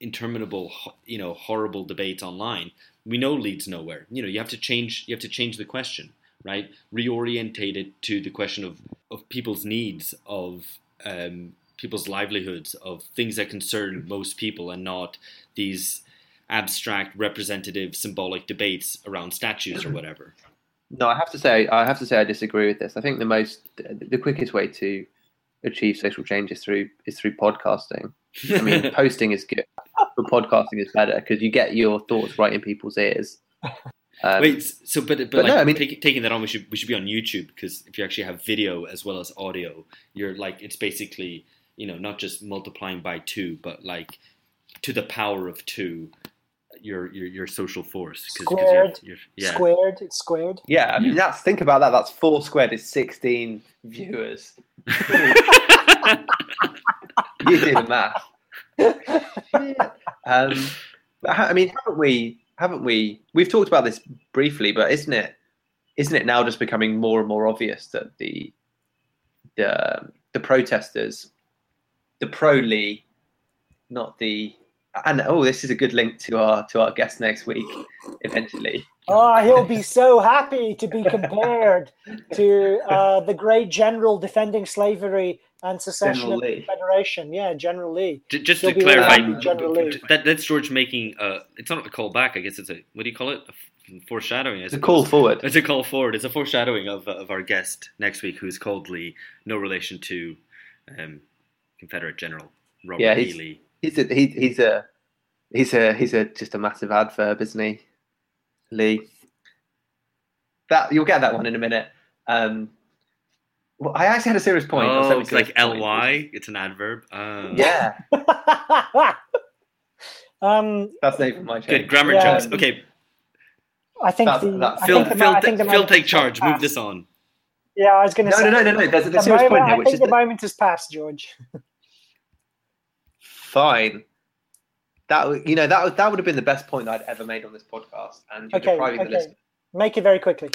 interminable, you know, horrible debates online, we know leads nowhere. You know, you have to change. You have to change the question, right? Reorientate it to the question of of people's needs, of um, people's livelihoods, of things that concern most people, and not these abstract, representative, symbolic debates around statues or whatever. No, I have to say, I have to say, I disagree with this. I think the most, the quickest way to achieve social change is through is through podcasting. I mean, posting is good, but podcasting is better because you get your thoughts right in people's ears. Um, Wait, so but but, but like, no, I mean, take, taking that on, we should we should be on YouTube because if you actually have video as well as audio, you're like it's basically you know not just multiplying by two, but like to the power of two your your, your social force. Cause, squared. Cause you're, you're, yeah. Squared. It's squared. Yeah, I mean that's think about that. That's four squared is sixteen viewers. you do the math. um, I mean, haven't we? Haven't we? We've talked about this briefly, but isn't it? Isn't it now just becoming more and more obvious that the the the protesters, the pro Lee, not the and oh, this is a good link to our to our guest next week. Eventually, oh, he'll be so happy to be compared to uh, the great general defending slavery and secession of the Federation. Yeah, General Lee. Just he'll to clarify, General Lee. That, that's George making. Uh, it's not a call back. I guess it's a what do you call it? A foreshadowing. It's a call forward. It's a call forward. It's a foreshadowing of of our guest next week, who's called Lee. No relation to um, Confederate General Robert yeah, E. Lee he's a he, he's a he's a he's a just a massive adverb, isn't he, Lee? That you'll get that one in a minute. Um, well, I actually had a serious point. Oh, it's like ly. It's an adverb. Uh. Yeah. um, That's name for my Good grammar yeah. jokes. Okay. I think That- the that- I Phil, think the, Phil, I think the Phil moment take charge. Move this on. Yeah, I was going to No, say. no, no, no, no. There's a the serious point moment- here, I which think is the that, moment has passed, George. fine. That you know that would- that would have been the best point I'd ever made on this podcast, and you're Okay, depriving okay. the listener. Make it very quickly.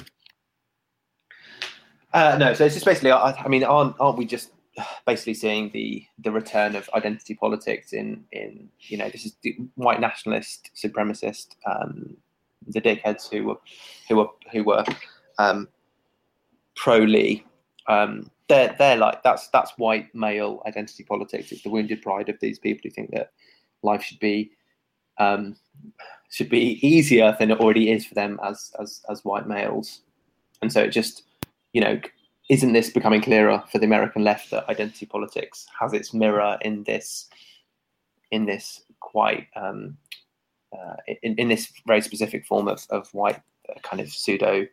Uh, no, so it's just basically. I, I mean, aren't aren't we just basically seeing the the return of identity politics in in you know this is the white nationalist supremacist um, the dickheads who were who were who were um, pro Lee. Um, they're they're like that's that's white male identity politics. It's the wounded pride of these people who think that life should be um, should be easier than it already is for them as as as white males, and so it just you know, isn't this becoming clearer for the American left that identity politics has its mirror in this, in this quite, um, uh, in, in this very specific form of, of white uh, kind of pseudo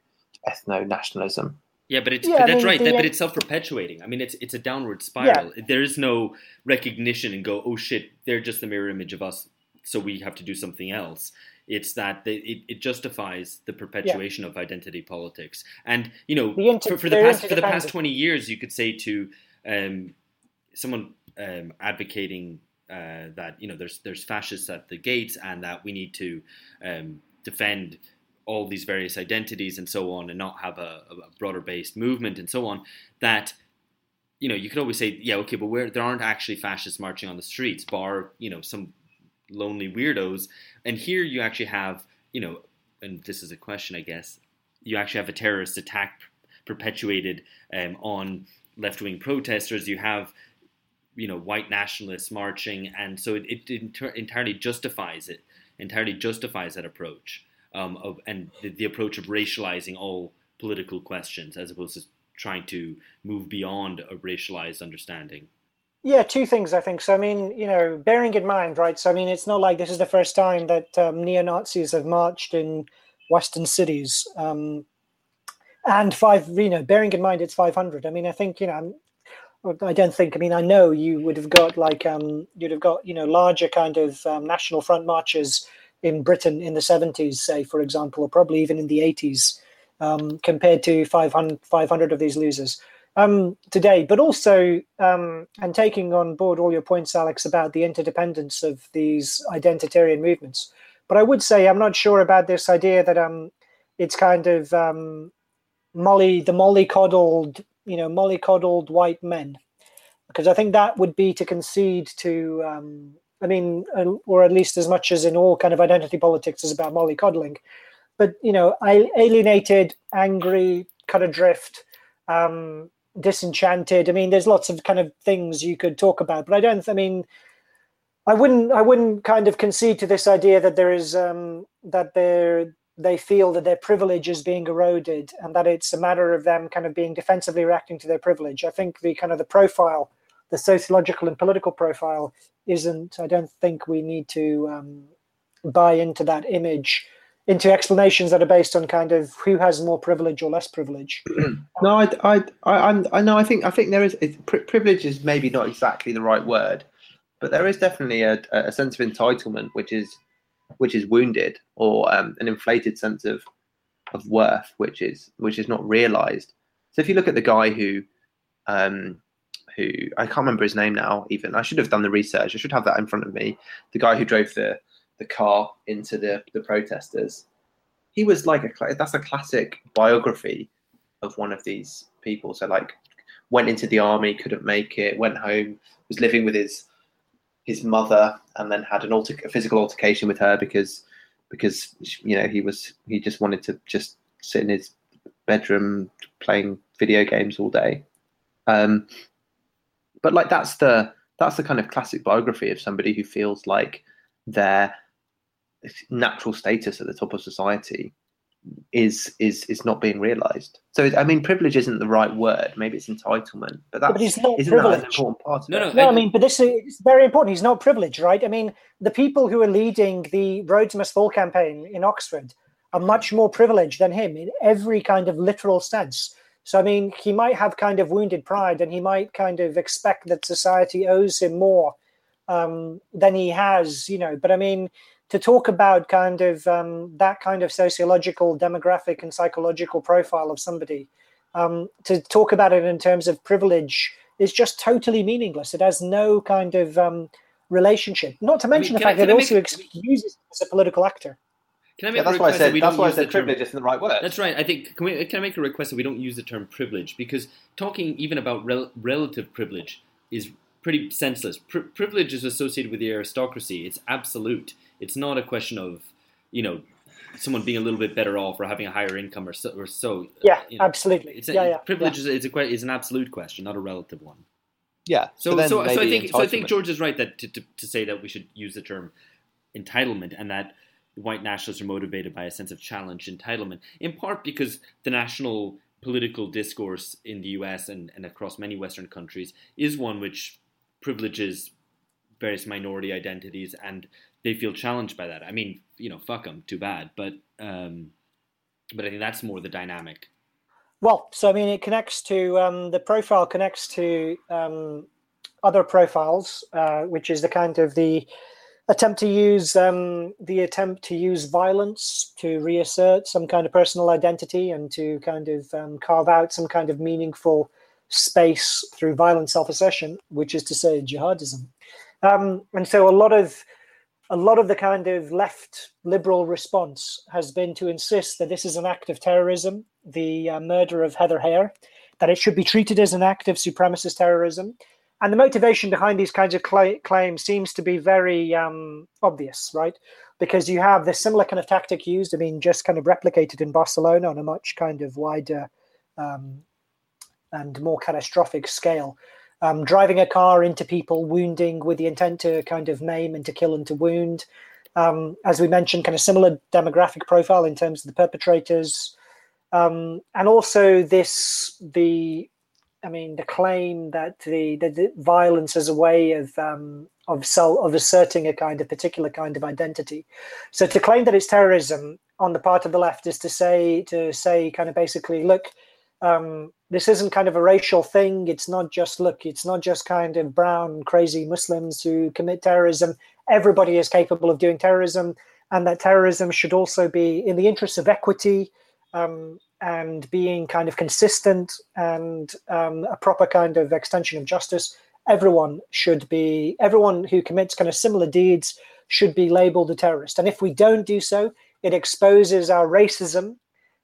ethno nationalism? Yeah, but it's Yeah, but I that's mean, right. that- but it's self-perpetuating. I mean, it's it's a downward spiral. There is no recognition and go, oh shit, they're just the mirror image of us, so we have to do something else. It's that they, it, it justifies the perpetuation of identity politics, and you know, inter- for, for the past for the past twenty years, you could say to um, someone um, advocating uh, that you know there's there's fascists at the gates, and that we need to um, defend all these various identities and so on, and not have a, a broader based movement and so on. That you know, you could always say, yeah, okay, but where there aren't actually fascists marching on the streets, bar you know some lonely weirdos. And here you actually have, you know, and this is a question, I guess. You actually have a terrorist attack perpetuated um, on left wing protesters. You have you know white nationalists marching, and so it, it inter- entirely justifies it. Entirely justifies that approach um, of and the, the approach of racializing all political questions as opposed to trying to move beyond a racialized understanding. Yeah, two things I think. So, I mean, you know, bearing in mind, right? So, I mean, it's not like this is the first time that um, neo Nazis have marched in Western cities. Um, and five, you know, bearing in mind it's 500. I mean, I think, you know, I'm- I don't think, I mean, I know you would have got like, um, you'd have got, you know, larger kind of um, National Front marches in Britain in the 70s, say, for example, or probably even in the 80s, um, compared to 500, 500 of these losers um, today, but also, um, and taking on board all your points, Alex, about the interdependence of these identitarian movements. But I would say I'm not sure about this idea that um, it's kind of um, molly the mollycoddled, you know, mollycoddled white men, because I think that would be to concede to. Um, I mean, uh, or at least as much as in all kind of identity politics is about mollycoddling, but you know, alienated, angry, cut adrift. Um, disenchanted. I mean, there's lots of kind of things you could talk about, but I don't. I mean, I wouldn't. I wouldn't kind of concede to this idea that there is um, that they feel that their privilege is being eroded and that it's a matter of them kind of being defensively reacting to their privilege. I think the kind of the profile, the sociological and political profile, isn't. I don't think we need to um, buy into that image into explanations that are based on kind of who has more privilege or less privilege. No, I, I, I, I know. I think, I think there is privilege is maybe not exactly the right word, but there is definitely a, a sense of entitlement, which is, which is wounded, or um, an inflated sense of, of worth, which is, which is not realised. So if you look at the guy who, um, who I can't remember his name now. Even I should have done the research. I should have that in front of me. The guy who drove the the car into the the protesters. He was like a that's a classic biography of one of these people. So like went into the army, couldn't make it, went home, was living with his his mother, and then had an alter- a physical altercation with her because because you know he was he just wanted to just sit in his bedroom playing video games all day. Um, but like that's the that's the kind of classic biography of somebody who feels like their natural status at the top of society is is is not being realized. So I mean, privilege isn't the right word. Maybe it's entitlement, but that's but he's not isn't that an important part? Of No, it? no, No, I I- mean, but this is it's very important. He's not privileged, right? I mean, the people who are leading the Rhodes Must Fall campaign in Oxford are much more privileged than him in every kind of literal sense. So, I mean, he might have kind of wounded pride and he might kind of expect that society owes him more um, than he has, you know. But I mean, to talk about kind of um, that kind of sociological, demographic, and psychological profile of somebody, um, to talk about it in terms of privilege is just totally meaningless. It has no kind of um, relationship. Not to mention mean, the can I- fact that it I also make- excuses him as a political actor. Can I make Yeah, a that's why I request that we that's don't why I use the said term- privilege isn't the right word. That's right. I think can, we, can I make a request that we don't use the term privilege because talking even about rel- relative privilege is pretty senseless. Pri- privilege is associated with the aristocracy. It's absolute. It's not a question of you know someone being a little bit better off or having a higher income or so. Or so Yeah, you know. absolutely. It's a, yeah, yeah. privilege yeah. is, is, a, is an absolute question, not a relative one. Yeah. So, then so, so I think, so I think. George is right that to, to, to say that we should use the term entitlement and that white nationalists are motivated by a sense of challenge entitlement, in part because the national political discourse in the US and, and across many Western countries is one which privileges various minority identities and they feel challenged by that. I mean, you know, fuck them, too bad. But, um, but I think that's more the dynamic. Well, so I mean, it connects to um, the profile connects to um, other profiles, uh, which is the kind of the attempt to use um, the attempt to use violence to reassert some kind of personal identity and to kind of um, carve out some kind of meaningful space through violent self-assertion, which is to say jihadism. Um, and so a lot of a lot of the kind of left liberal response has been to insist that this is an act of terrorism, the uh, murder of Heather Heyer, that it should be treated as an act of supremacist terrorism. And the motivation behind these kinds of cla claims seems to be very um, obvious, right? Because you have this similar kind of tactic used, I mean, just kind of replicated in Barcelona on a much kind of wider um, and more catastrophic scale um, driving a car into people, wounding with the intent to kind of maim and to kill and to wound. Um, as we mentioned, kind of similar demographic profile in terms of the perpetrators, um, and also this the, I mean, the claim that the, the, the violence as a way of um, of of asserting a kind of particular kind of identity. So to claim that it's terrorism on the part of the left is to say to say kind of basically look um, this isn't kind of a racial thing. It's not just look. It's not just kind of brown crazy Muslims who commit terrorism. Everybody is capable of doing terrorism, and that terrorism should also be in the interests of equity um, and being kind of consistent and um, a proper kind of extension of justice. Everyone should be. Everyone who commits kind of similar deeds should be labeled a terrorist. And if we don't do so, it exposes our racism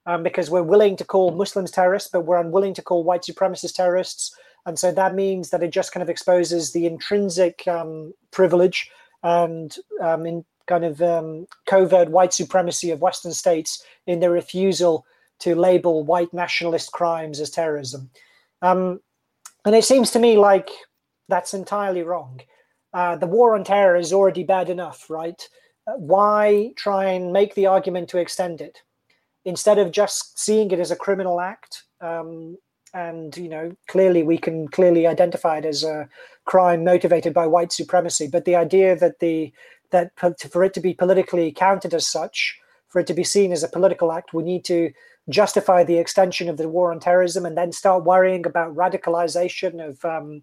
um, because we're willing to call Muslims terrorists, but we're unwilling to call white supremacist terrorists. And so that means that it just kind of exposes the intrinsic um, privilege and um, in kind of um, covert white supremacy of Western states in their refusal to label white nationalist crimes as terrorism. Um, and it seems to me like that's entirely wrong. Uh, the war on terror is already bad enough, right? Uh, why try and make the argument to extend it? instead of just seeing it as a criminal act um, and you know clearly we can clearly identify it as a crime motivated by white supremacy but the idea that the that for it to be politically counted as such for it to be seen as a political act we need to justify the extension of the war on terrorism and then start worrying about radicalization of um,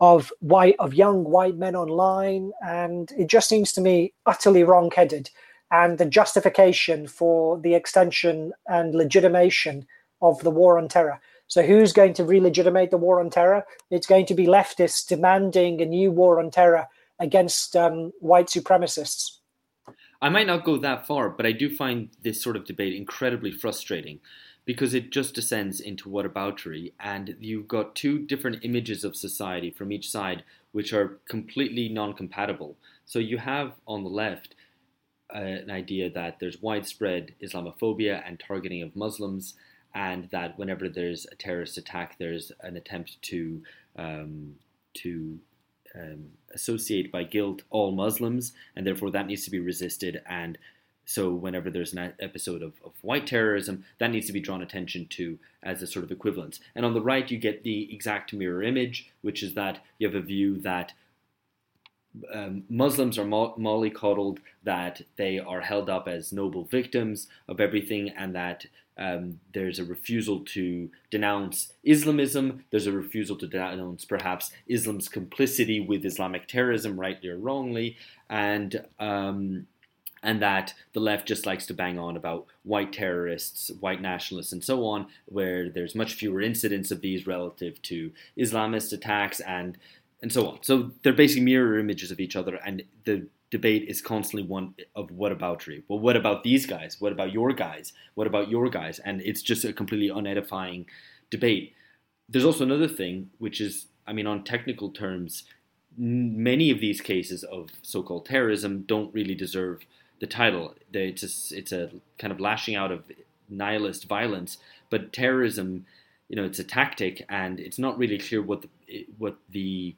of white of young white men online and it just seems to me utterly wrong-headed and the justification for the extension and legitimation of the war on terror. So, who's going to re-legitimate the war on terror? It's going to be leftists demanding a new war on terror against um, white supremacists. I might not go that far, but I do find this sort of debate incredibly frustrating because it just descends into whataboutery, and you've got two different images of society from each side which are completely non compatible. So, you have on the left uh, an idea that there's widespread Islamophobia and targeting of Muslims, and that whenever there's a terrorist attack, there's an attempt to um, to um, associate by guilt all Muslims, and therefore that needs to be resisted. And so, whenever there's an episode of, of white terrorism, that needs to be drawn attention to as a sort of equivalence. And on the right, you get the exact mirror image, which is that you have a view that um, Muslims are mo- mollycoddled, that they are held up as noble victims of everything, and that um, there's a refusal to denounce Islamism. There's a refusal to denounce perhaps Islam's complicity with Islamic terrorism, rightly or wrongly, and um, and that the left just likes to bang on about white terrorists, white nationalists, and so on, where there's much fewer incidents of these relative to Islamist attacks and and so on. So they're basically mirror images of each other, and the debate is constantly one of what about aboutery. Well, what about these guys? What about your guys? What about your guys? And it's just a completely unedifying debate. There's also another thing, which is, I mean, on technical terms, many of these cases of so-called terrorism don't really deserve the title. It's a, it's a kind of lashing out of nihilist violence, but terrorism, you know, it's a tactic, and it's not really clear what the what the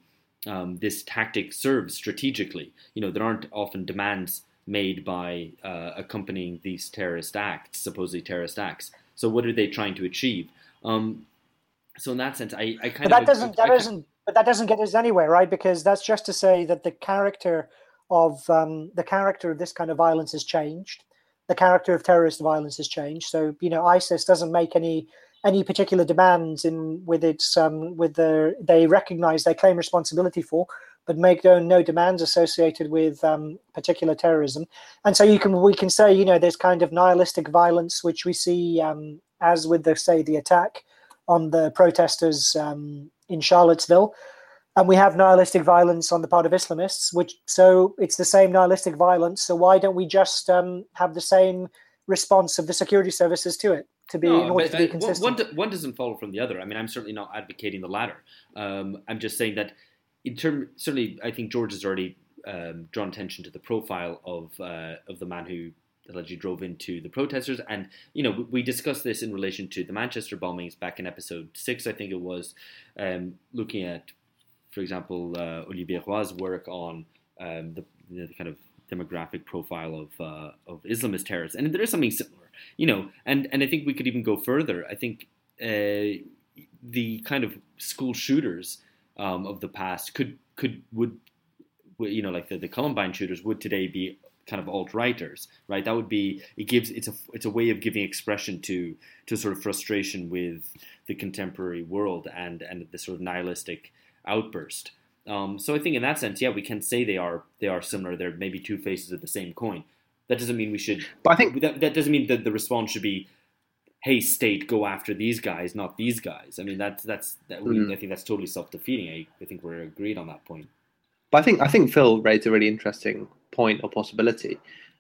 um, this tactic serves strategically. You know, there aren't often demands made by uh, accompanying these terrorist acts, supposedly terrorist acts. So, what are they trying to achieve? Um, so, in that sense, I, I kind but of that doesn't that doesn't but that doesn't get us anywhere, right? Because that's just to say that the character of um, the character of this kind of violence has changed. The character of terrorist violence has changed. So, you know, ISIS doesn't make any any particular demands in with its um, with the they recognize they claim responsibility for, but make no, no demands associated with um, particular terrorism. And so you can we can say you know there's kind of nihilistic violence which we see um, as with the say the attack on the protesters um, in Charlottesville. And we have nihilistic violence on the part of Islamists, which so it's the same nihilistic violence. So why don't we just um, have the same response of the security services to it? To be no, in order but, to be consistent. One, one doesn't follow from the other. I mean, I'm certainly not advocating the latter. Um, I'm just saying that in term, certainly, I think George has already um, drawn attention to the profile of uh, of the man who allegedly drove into the protesters, and you know, we discussed this in relation to the Manchester bombings back in episode six, I think it was, um, looking at, for example, uh, Olivier Roy's work on um, the, the kind of demographic profile of uh, of Islamist terrorists, and there is something similar, you know. And and I think we could even go further. I think uh, the kind of school shooters um, of the past could could would you know like the, the Columbine shooters would today be kind of alt righters, right? That would be it gives it's a it's a way of giving expression to to sort of frustration with the contemporary world and and the sort of nihilistic outburst. Um, so I think in that sense, yeah, we can say they are they are similar. They're maybe two faces of the same coin. That doesn't mean we should. But I think that, that doesn't mean that the response should be, "Hey, state, go after these guys, not these guys." I mean, that's that's that, mm. I think that's totally self defeating. I, I think we're agreed on that point. But I think I think Phil raised a really interesting point or possibility,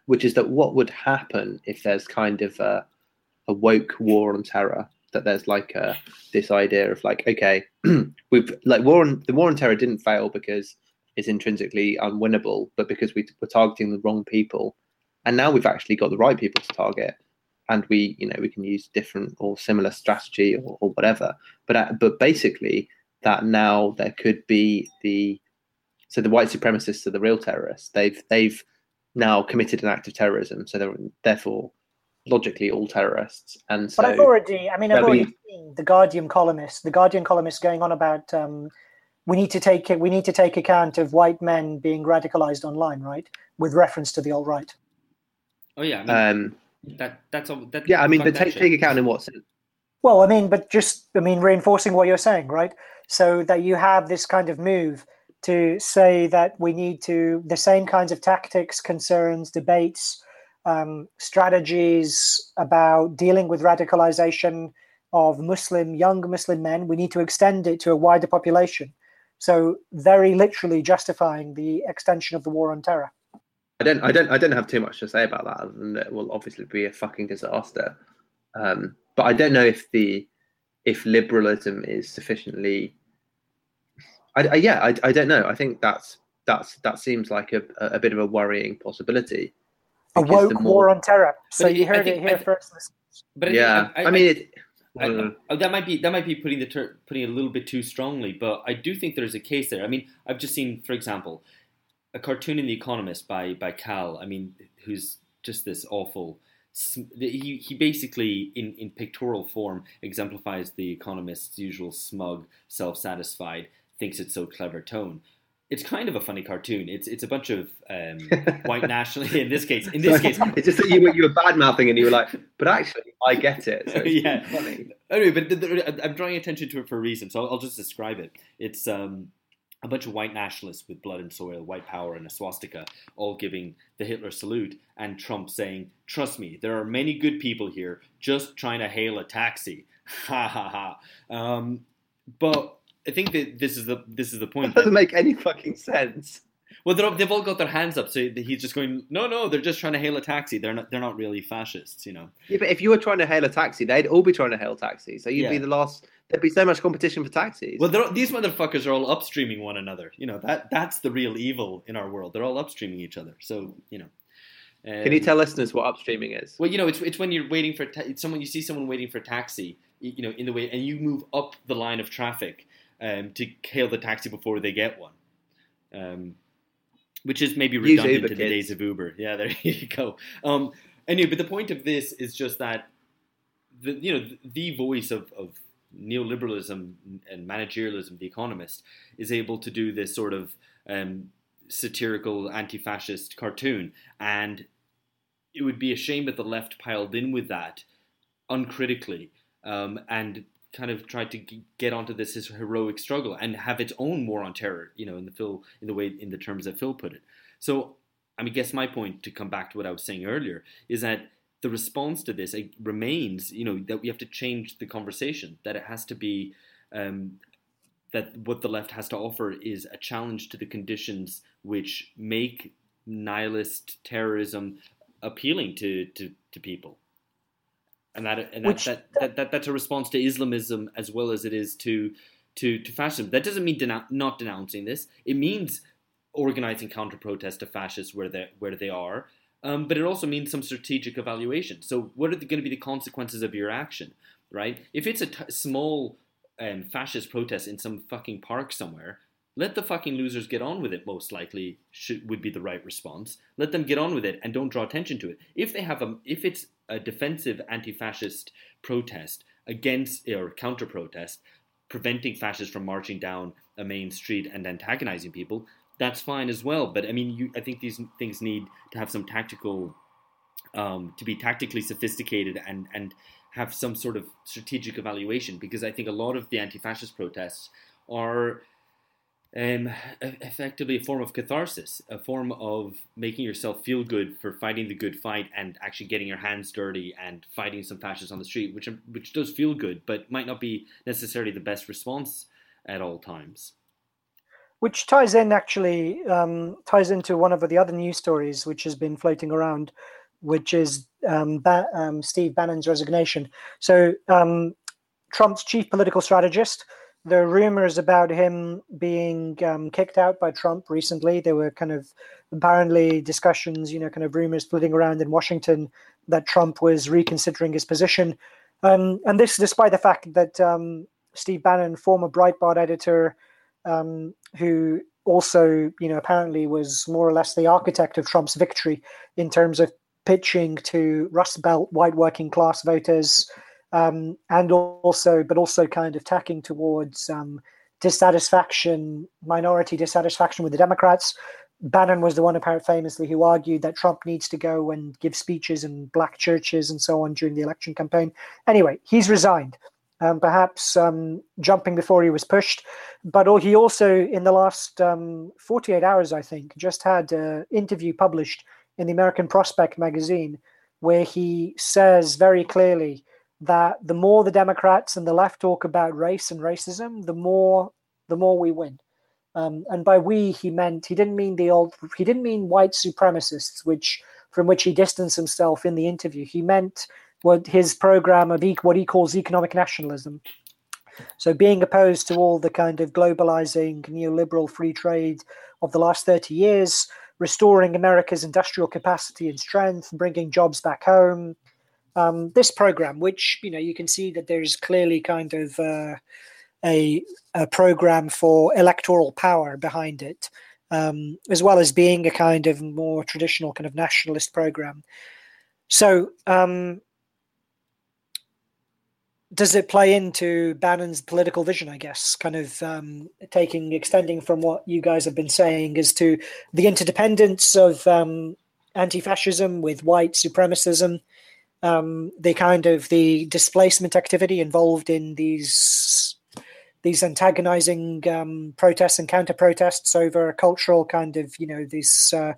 which is that what would happen if there's kind of a, a woke war on terror that there's like a, this idea of like okay we've like war on the war on terror didn't fail because it's intrinsically unwinnable but because we were targeting the wrong people and now we've actually got the right people to target and we you know we can use different or similar strategy or, or whatever but uh, but basically that now there could be the so the white supremacists are the real terrorists they've they've now committed an act of terrorism so they're therefore logically all terrorists. And so, but I've already, I mean, I've already be... seen the Guardian columnist, the Guardian columnist going on about um, we need to take we need to take account of white men being radicalized online, right? With reference to the alt right. Oh yeah, I mean, um, that that's all. That, yeah, I mean, but take take account in what sense? Well, I mean, but just I mean, reinforcing what you're saying, right? So that you have this kind of move to say that we need to the same kinds of tactics, concerns, debates um, strategies about dealing with radicalization of Muslim, young Muslim men. We need to extend it to a wider population. So, very literally justifying the extension of the war on terror. I don't, I don't, I don't have too much to say about that, other than that it will obviously be a fucking disaster. Um, but I don't know if the if liberalism is sufficiently. I, I yeah, I, I don't know. I think that's that's that seems like a, a bit of a worrying possibility a woke more... war on terror. So you heard think, it here first. But yeah, I, I, I mean, it, I, that might be that might be putting the ter- putting it a little bit too strongly, but I do think there's a case there. I mean, I've just seen, for example, a cartoon in The Economist by by KAL. I mean, who's just this awful. He he basically in in pictorial form exemplifies the Economist's usual smug, self satisfied, thinks it's so clever tone it's kind of a funny cartoon. It's it's a bunch of um, white nationalists. In this case, in this case, it's just that you were you were bad mouthing and you were like, but actually, I get it. So yeah, funny. Anyway, but the, the, I'm drawing attention to it for a reason, so I'll, I'll just describe it. It's um, a bunch of white nationalists with blood and soil, white power, and a swastika, all giving the Hitler salute, and Trump saying, "Trust me, there are many good people here, just trying to hail a taxi." Ha ha ha. Um, but I think that this is the this is the point. That doesn't that- make any fucking sense. well, they're, they've all got their hands up, so he's just going, "No, no, they're just trying to hail a taxi. They're not. They're not really fascists, you know." Yeah, but if you were trying to hail a taxi, they'd all be trying to hail taxis. So you'd be the last. There'd be so much competition for taxis. Well, these motherfuckers are all upstreaming one another. You know that that's the real evil in our world. They're all upstreaming each other. So you know. Can you tell listeners what upstreaming is? Well, you know, it's, it's when you're waiting for ta- it's someone. You see someone waiting for a taxi, you know, in the way, and you move up the line of traffic um, to hail the taxi before they get one, um, which is maybe redundant to the kids. days of Uber. Yeah, there you go. Um, anyway, but the point of this is just that the you know the voice of, of neoliberalism and managerialism, The Economist, is able to do this sort of um, satirical anti-fascist cartoon, and it would be a shame that the left piled in with that uncritically um, and kind of tried to get onto this, this heroic struggle and have its own war on terror. You know, in the Phil, in the way, in the terms that Phil put it. So, I mean, guess my point to come back to what I was saying earlier is that the response to this it remains, you know, that we have to change the conversation. That it has to be. Um, that what the left has to offer is a challenge to the conditions which make nihilist terrorism appealing to, to, to people. And that and that, that, that, that that's a response to Islamism as well as it is to to, to fascism. That doesn't mean denou- not denouncing this. It means organizing counter protest to fascists where they where they are. Um, but it also means some strategic evaluation. So, what are going to be the consequences of your action, right? If it's a t- small um, fascist protest in some fucking park somewhere, let the fucking losers get on with it. Most likely, should would be the right response. Let them get on with it and don't draw attention to it. If they have a, if it's a defensive anti-fascist protest against or counter protest, preventing fascists from marching down a main street and antagonizing people, that's fine as well. But I mean, you, I think these things need to have some tactical, um, to be tactically sophisticated and and have some sort of strategic evaluation because I think a lot of the anti-fascist protests are um, effectively a form of catharsis, a form of making yourself feel good for fighting the good fight and actually getting your hands dirty and fighting some fascists on the street, which which does feel good, but might not be necessarily the best response at all times. Which ties in actually um, ties into one of the other news stories which has been floating around, which is um, ba- um, Steve Bannon's resignation. So um, Trump's chief political strategist. There are rumors about him being um, kicked out by Trump recently. There were kind of apparently discussions, you know, kind of rumors floating around in Washington that Trump was reconsidering his position. Um, and this despite the fact that Steve Bannon, former Breitbart editor, um, who also, you know, apparently was more or less the architect of Trump's victory in terms of pitching to Rust Belt white working class voters, um, and also, but also kind of tacking towards um, dissatisfaction, minority dissatisfaction with the Democrats. Bannon was the one, apparently famously, who argued that Trump needs to go and give speeches in black churches and so on during the election campaign. Anyway, he's resigned um, perhaps um, jumping before he was pushed. But he also, in the last um, 48 hours, I think, just had an interview published in the American Prospect magazine where he says very clearly that the more the Democrats and the left talk about race and racism, the more the more we win. Um, and by we, he meant he didn't mean the old he didn't mean white supremacists, which from which he distanced himself in the interview. He meant what his program of what he calls economic nationalism. So being opposed to all the kind of globalizing neoliberal free trade of the last 30 years, restoring America's industrial capacity and strength, bringing jobs back home. Um, this program, which you know, you can see that there's clearly kind of uh, a, a program for electoral power behind it, um, as well as being a kind of more traditional kind of nationalist program. So, um, does it play into Bannon's political vision? I guess, kind of um, taking extending from what you guys have been saying as to the interdependence of um, anti-fascism with white supremacism, um, the kind of the displacement activity involved in these these antagonizing um, protests and counter protests over a cultural kind of you know these uh,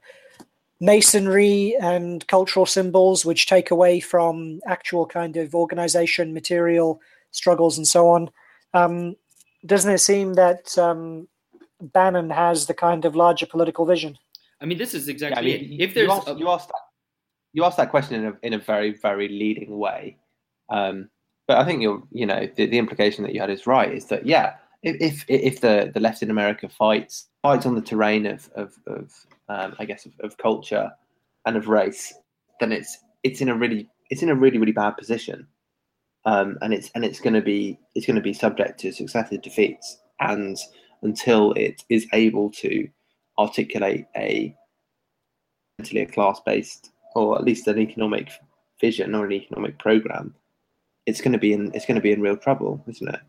masonry and cultural symbols which take away from actual kind of organization material struggles and so on um, doesn't it seem that um, bannon has the kind of larger political vision I mean, this is Yeah, exactly I mean, it. If there's you asked, a- you asked that you asked that question in a in a very very leading way, um, but I think you're you know the, the implication that you had is right. Is that yeah, if if, the, the left in America fights fights on the terrain of of, of um, I guess of, of culture and of race, then it's it's in a really it's in a really really bad position, um, and it's and it's going to be it's going to be subject to successive defeats, and until it is able to articulate a essentially a class based or at least an economic vision or an economic program, it's going to be in it's going to be in real trouble, isn't it?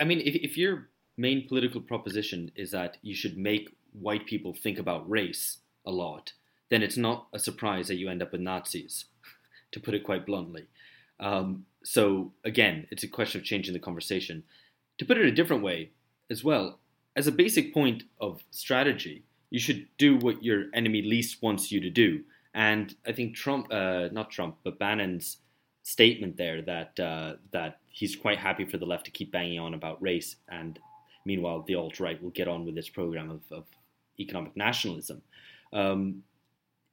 I- mean, if, if your main political proposition is that you should make white people think about race a lot, then it's not a surprise that you end up with Nazis, to put it quite bluntly. Um, so again, it's a question of changing the conversation. To put it a different way, as well, as a basic point of strategy, you should do what your enemy least wants you to do. And I think Trump, uh, not Trump, but Bannon's statement there that uh, that he's quite happy for the left to keep banging on about race, and meanwhile the alt right will get on with its program of, of economic nationalism. Um,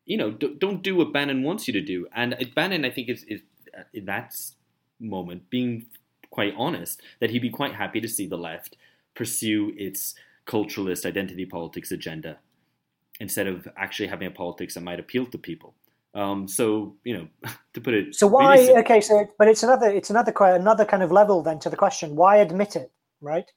you know, d- don't do what Bannon wants you to do. And Bannon, I think, is, is uh, in that moment being quite honest that he'd be quite happy to see the left pursue its culturalist identity politics agenda instead of actually having a politics that might appeal to people. Um, so you know, to put it So why? really Okay, so but it's another it's another another kind of level then to the question. Why admit it? Right.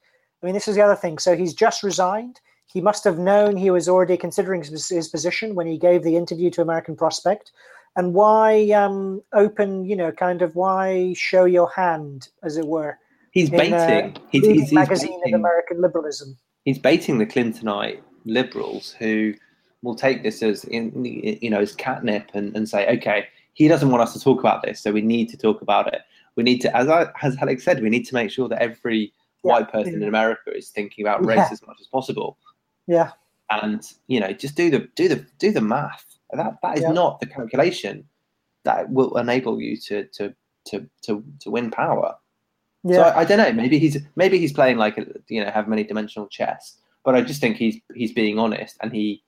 I mean, this is the other thing. So he's just resigned. He must have known he was already considering his, his position when he gave the interview to American Prospect. And why um, open? You know, kind of why show your hand, as it were, He's in baiting. a he's, he's, he's magazine of. American liberalism. he's baiting the Clintonite liberals who will take this as in you know as catnip and, and say, okay, he doesn't want us to talk about this, so we need to talk about it. We need to, as I, as Alex said, we need to make sure that every. White person in America is thinking about race Yeah. as much as possible. Yeah. And you know, just do the do the do the math. That that is Yeah. not the calculation that will enable you to to to to, to win power. So Yeah. I, I don't know. Maybe he's maybe he's playing like a, you know have many dimensional chess. But I just think he's he's being honest and he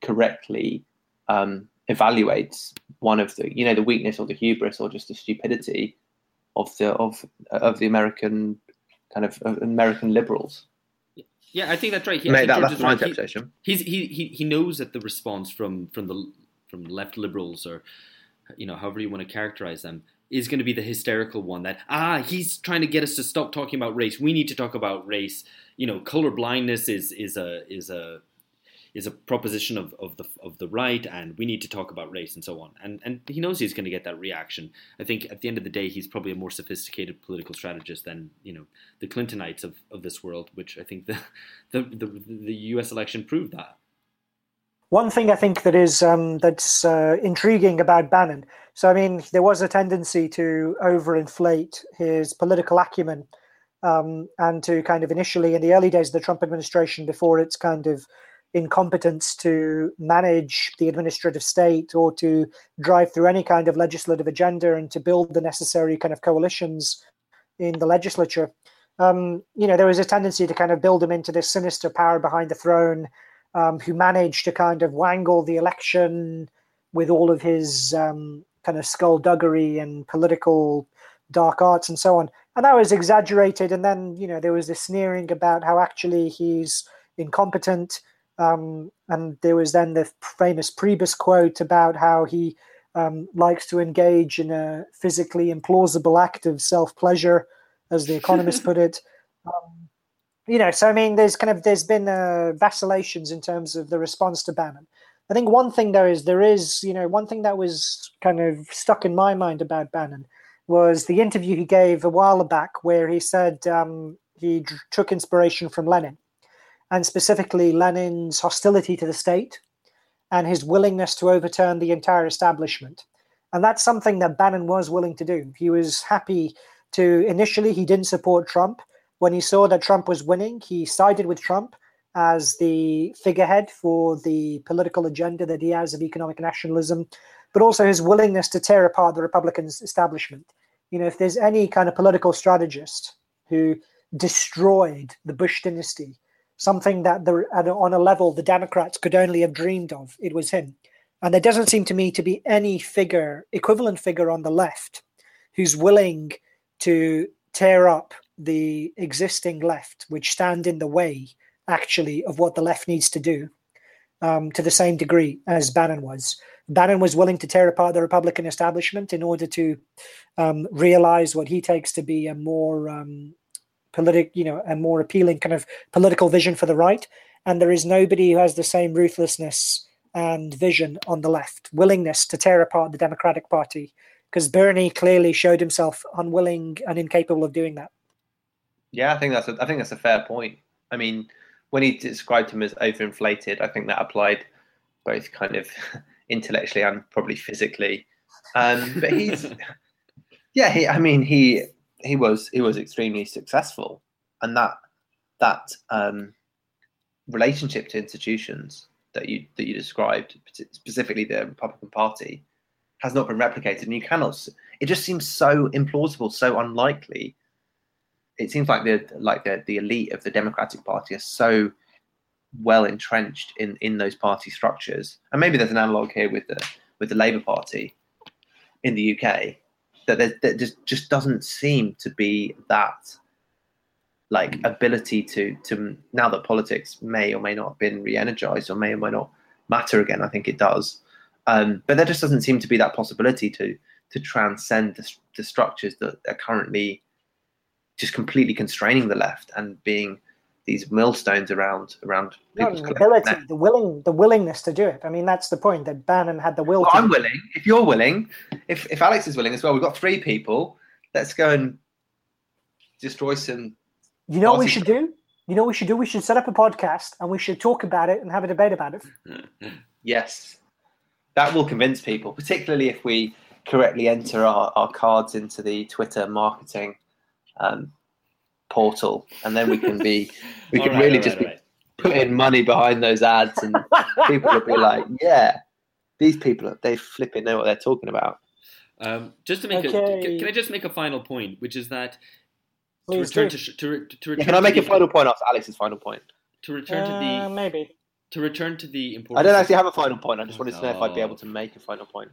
correctly um, evaluates one of the you know the weakness or the hubris or just the stupidity of the of of the American kind of of American liberals. yeah, I think that's right. He, Mate, that, that's my right. He- interpretation. he's he, he he knows that the response from from the from left liberals or you know however you want to characterize them is going to be the hysterical one that ah he's trying to get us to stop talking about race we need to talk about race you know color blindness is is a is a is a proposition of, of the of the right and we need to talk about race and so on. And and he knows he's going to get that reaction. I think at the end of the day he's probably a more sophisticated political strategist than you know the clintonites of, of this world which i think the the, the the us election proved that. One thing I think that is um, that's uh, intriguing about Bannon. So I mean, there was a tendency to overinflate his political acumen, um, and to kind of initially in the early days of the Trump administration, before its kind of incompetence to manage the administrative state or to drive through any kind of legislative agenda and to build the necessary kind of coalitions in the legislature. Um, you know, there was a tendency to kind of build him into this sinister power behind the throne um, who managed to kind of wangle the election with all of his um, kind of skullduggery and political dark arts and so on. And that was exaggerated. And then, you know, there was this sneering about how actually he's incompetent. Um, and there was then the famous Priebus quote about how he um, likes to engage in a physically implausible act of self pleasure, as the Economist put it. Um, you know, so I mean, there's kind of there's been uh, vacillations in terms of the response to Bannon. I think one thing there is there is you know one thing that was kind of stuck in my mind about Bannon was the interview he gave a while back where he said um, he d- took inspiration from Lenin, and specifically Lenin's hostility to the state and his willingness to overturn the entire establishment. And that's something that Bannon was willing to do. He was happy to initially he didn't support Trump, when he saw that Trump was winning, he sided with Trump as the figurehead for the political agenda that he has of economic nationalism, but also his willingness to tear apart the Republican establishment. You know, if there's any kind of political strategist who destroyed the Bush dynasty, something that the, on a level the Democrats could only have dreamed of, it was him. And there doesn't seem to me to be any figure, equivalent figure on the left, who's willing to tear up the existing left, which stand in the way actually of what the left needs to do um, to the same degree as Bannon was. Bannon was willing to tear apart the Republican establishment in order to um, realize what he takes to be a more um, politic, you know, a more appealing kind of political vision for the right. And there is nobody who has the same ruthlessness and vision on the left, willingness to tear apart the Democratic Party, because Bernie clearly showed himself unwilling and incapable of doing that. Yeah, I think that's a, I think that's a fair point. I mean, when he described him as overinflated, I think that applied both kind of intellectually and probably physically. Um, but he's, yeah, he, I mean, he he was he was extremely successful, and that that um, relationship to institutions that you that you described, specifically the Republican Party, has not been replicated. And you cannot. It just seems so implausible, so unlikely it seems like the like the, the elite of the Democratic Party are so well entrenched in in those party structures, and maybe there's an analog here with the with the Labour Party in the UK that there, that just just doesn't seem to be that like ability to to now that politics may or may not have been re-energized or may or may not matter again. I think it does, um, but there just doesn't seem to be that possibility to to transcend the, the structures that are currently just completely constraining the left and being these millstones around around people's no, ability, the willing, the willingness to do it. I mean, that's the point that Bannon had the will. Well, I'm willing. If you're willing, if if Alex is willing as well, we've got three people. Let's go and destroy some. You know what we should do? You know what we should do? We should set up a podcast and we should talk about it and have a debate about it. yes, that will convince people, particularly if we correctly enter our, our cards into the Twitter marketing um, portal, and then we can be we can right, really right, just right, be putting money behind those ads, and people will be like, yeah, these people they flipping know what they're talking about. Um, just to make okay. a, can I just make a final point, which is that to return to, to, to, return yeah, can I make a final point after Alex's final point? To return uh, to the uh, maybe to return to the important. I don't actually have a final point. I just wanted to know if I'd be able to make a final point.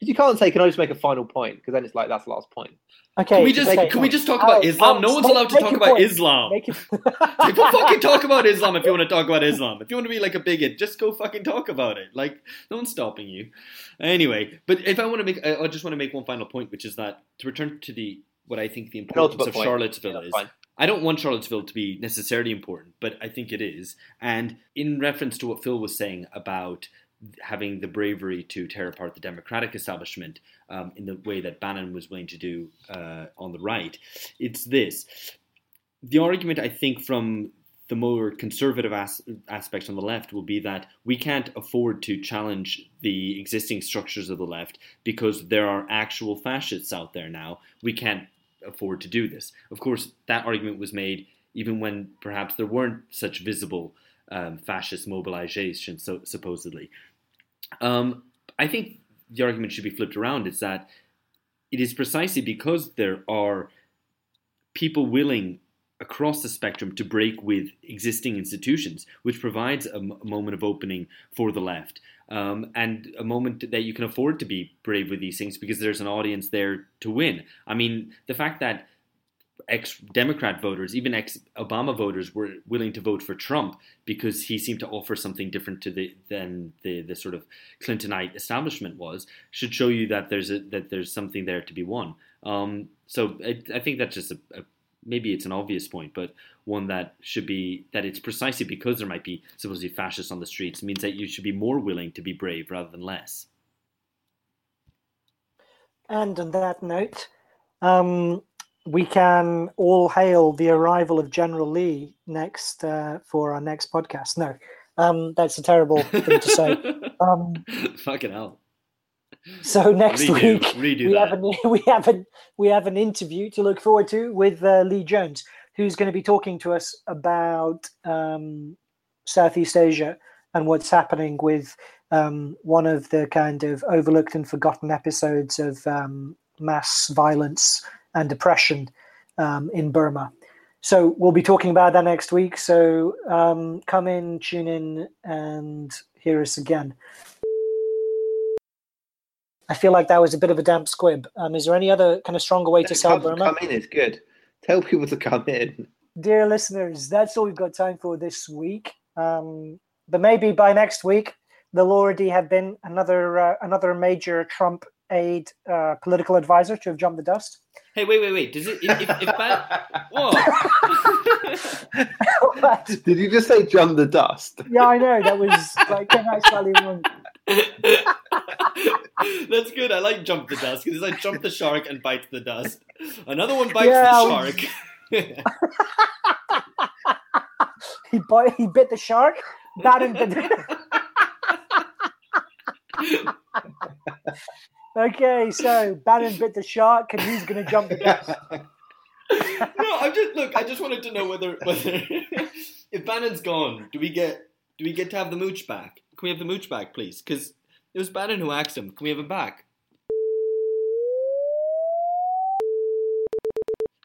You can't say, "Can I just make a final point?" Because then it's like that's the last point. Okay. Can we just can we just talk about Islam? no one's allowed to talk about point. Islam. People fucking talk about Islam if you want to talk about Islam. If you want to be like a bigot, just go fucking talk about it. Like no one's stopping you. Anyway, but if I want to make, I just want to make one final point, which is that to return to the what I think the importance of point. Charlottesville yeah, is. Fine. I don't want Charlottesville to be necessarily important, but I think it is. And in reference to what Phil was saying about having the bravery to tear apart the democratic establishment um, in the way that Bannon was willing to do uh, on the right. It's this. The argument, I think, from the more conservative as- aspects on the left will be that we can't afford to challenge the existing structures of the left because there are actual fascists out there now. We can't afford to do this. Of course, that argument was made even when perhaps there weren't such visible um, fascist mobilization, so supposedly. Um, I think the argument should be flipped around. Is that it is precisely because there are people willing across the spectrum to break with existing institutions, which provides a, m- a moment of opening for the left. Um, and a moment that you can afford to be brave with these things because there's an audience there to win. I mean, the fact that ex Democrat voters, even ex Obama voters, were willing to vote for Trump because he seemed to offer something different to the than the the sort of Clintonite establishment was, should show you that there's a, that there's something there to be won. Um, so I, I, think that's just a, a maybe it's an obvious point, but one that should be that it's precisely because there might be supposedly fascists on the streets means that you should be more willing to be brave rather than less. And on that note, um, we can all hail the arrival of General Lee next uh, for our next podcast. No, um, that's a terrible thing to say. Um, Fucking hell. So next redo, week redo we that. have an we have an we have an interview to look forward to with uh, Lee Jones, who's going to be talking to us about um, Southeast Asia and what's happening with um, one of the kind of overlooked and forgotten episodes of um, mass violence and oppression um, in Burma. So we'll be talking about that next week. So um, come in, tune in, and hear us again. I feel like that was a bit of a damp squib. Um, is there any other kind of stronger way to sell come, Burma? come in is good. Tell people to come in. Dear listeners, that's all we've got time for this week. Um, but maybe by next week, there'll already have been another uh, another major Trump aide uh, political advisor to have jumped the dust. Hey, wait, wait, wait. Does it? If, if, if Ban- Whoa. Did you just say jump the dust? yeah, I know that was like came out slightly wrong. That's good. I like jump the dust because it's like jump the shark and bite the dust. Another one bites Yeah, the was- shark. He bite, he bit the shark. Bannon bit. The... okay, so Bannon bit the shark, and who's going to jump the dust? no, I'm just look. I just wanted to know whether whether if Bannon's gone, do we get do we get to have the mooch back? Can we have the mooch back, please? Because it was Bannon who asked him. Can we have him back?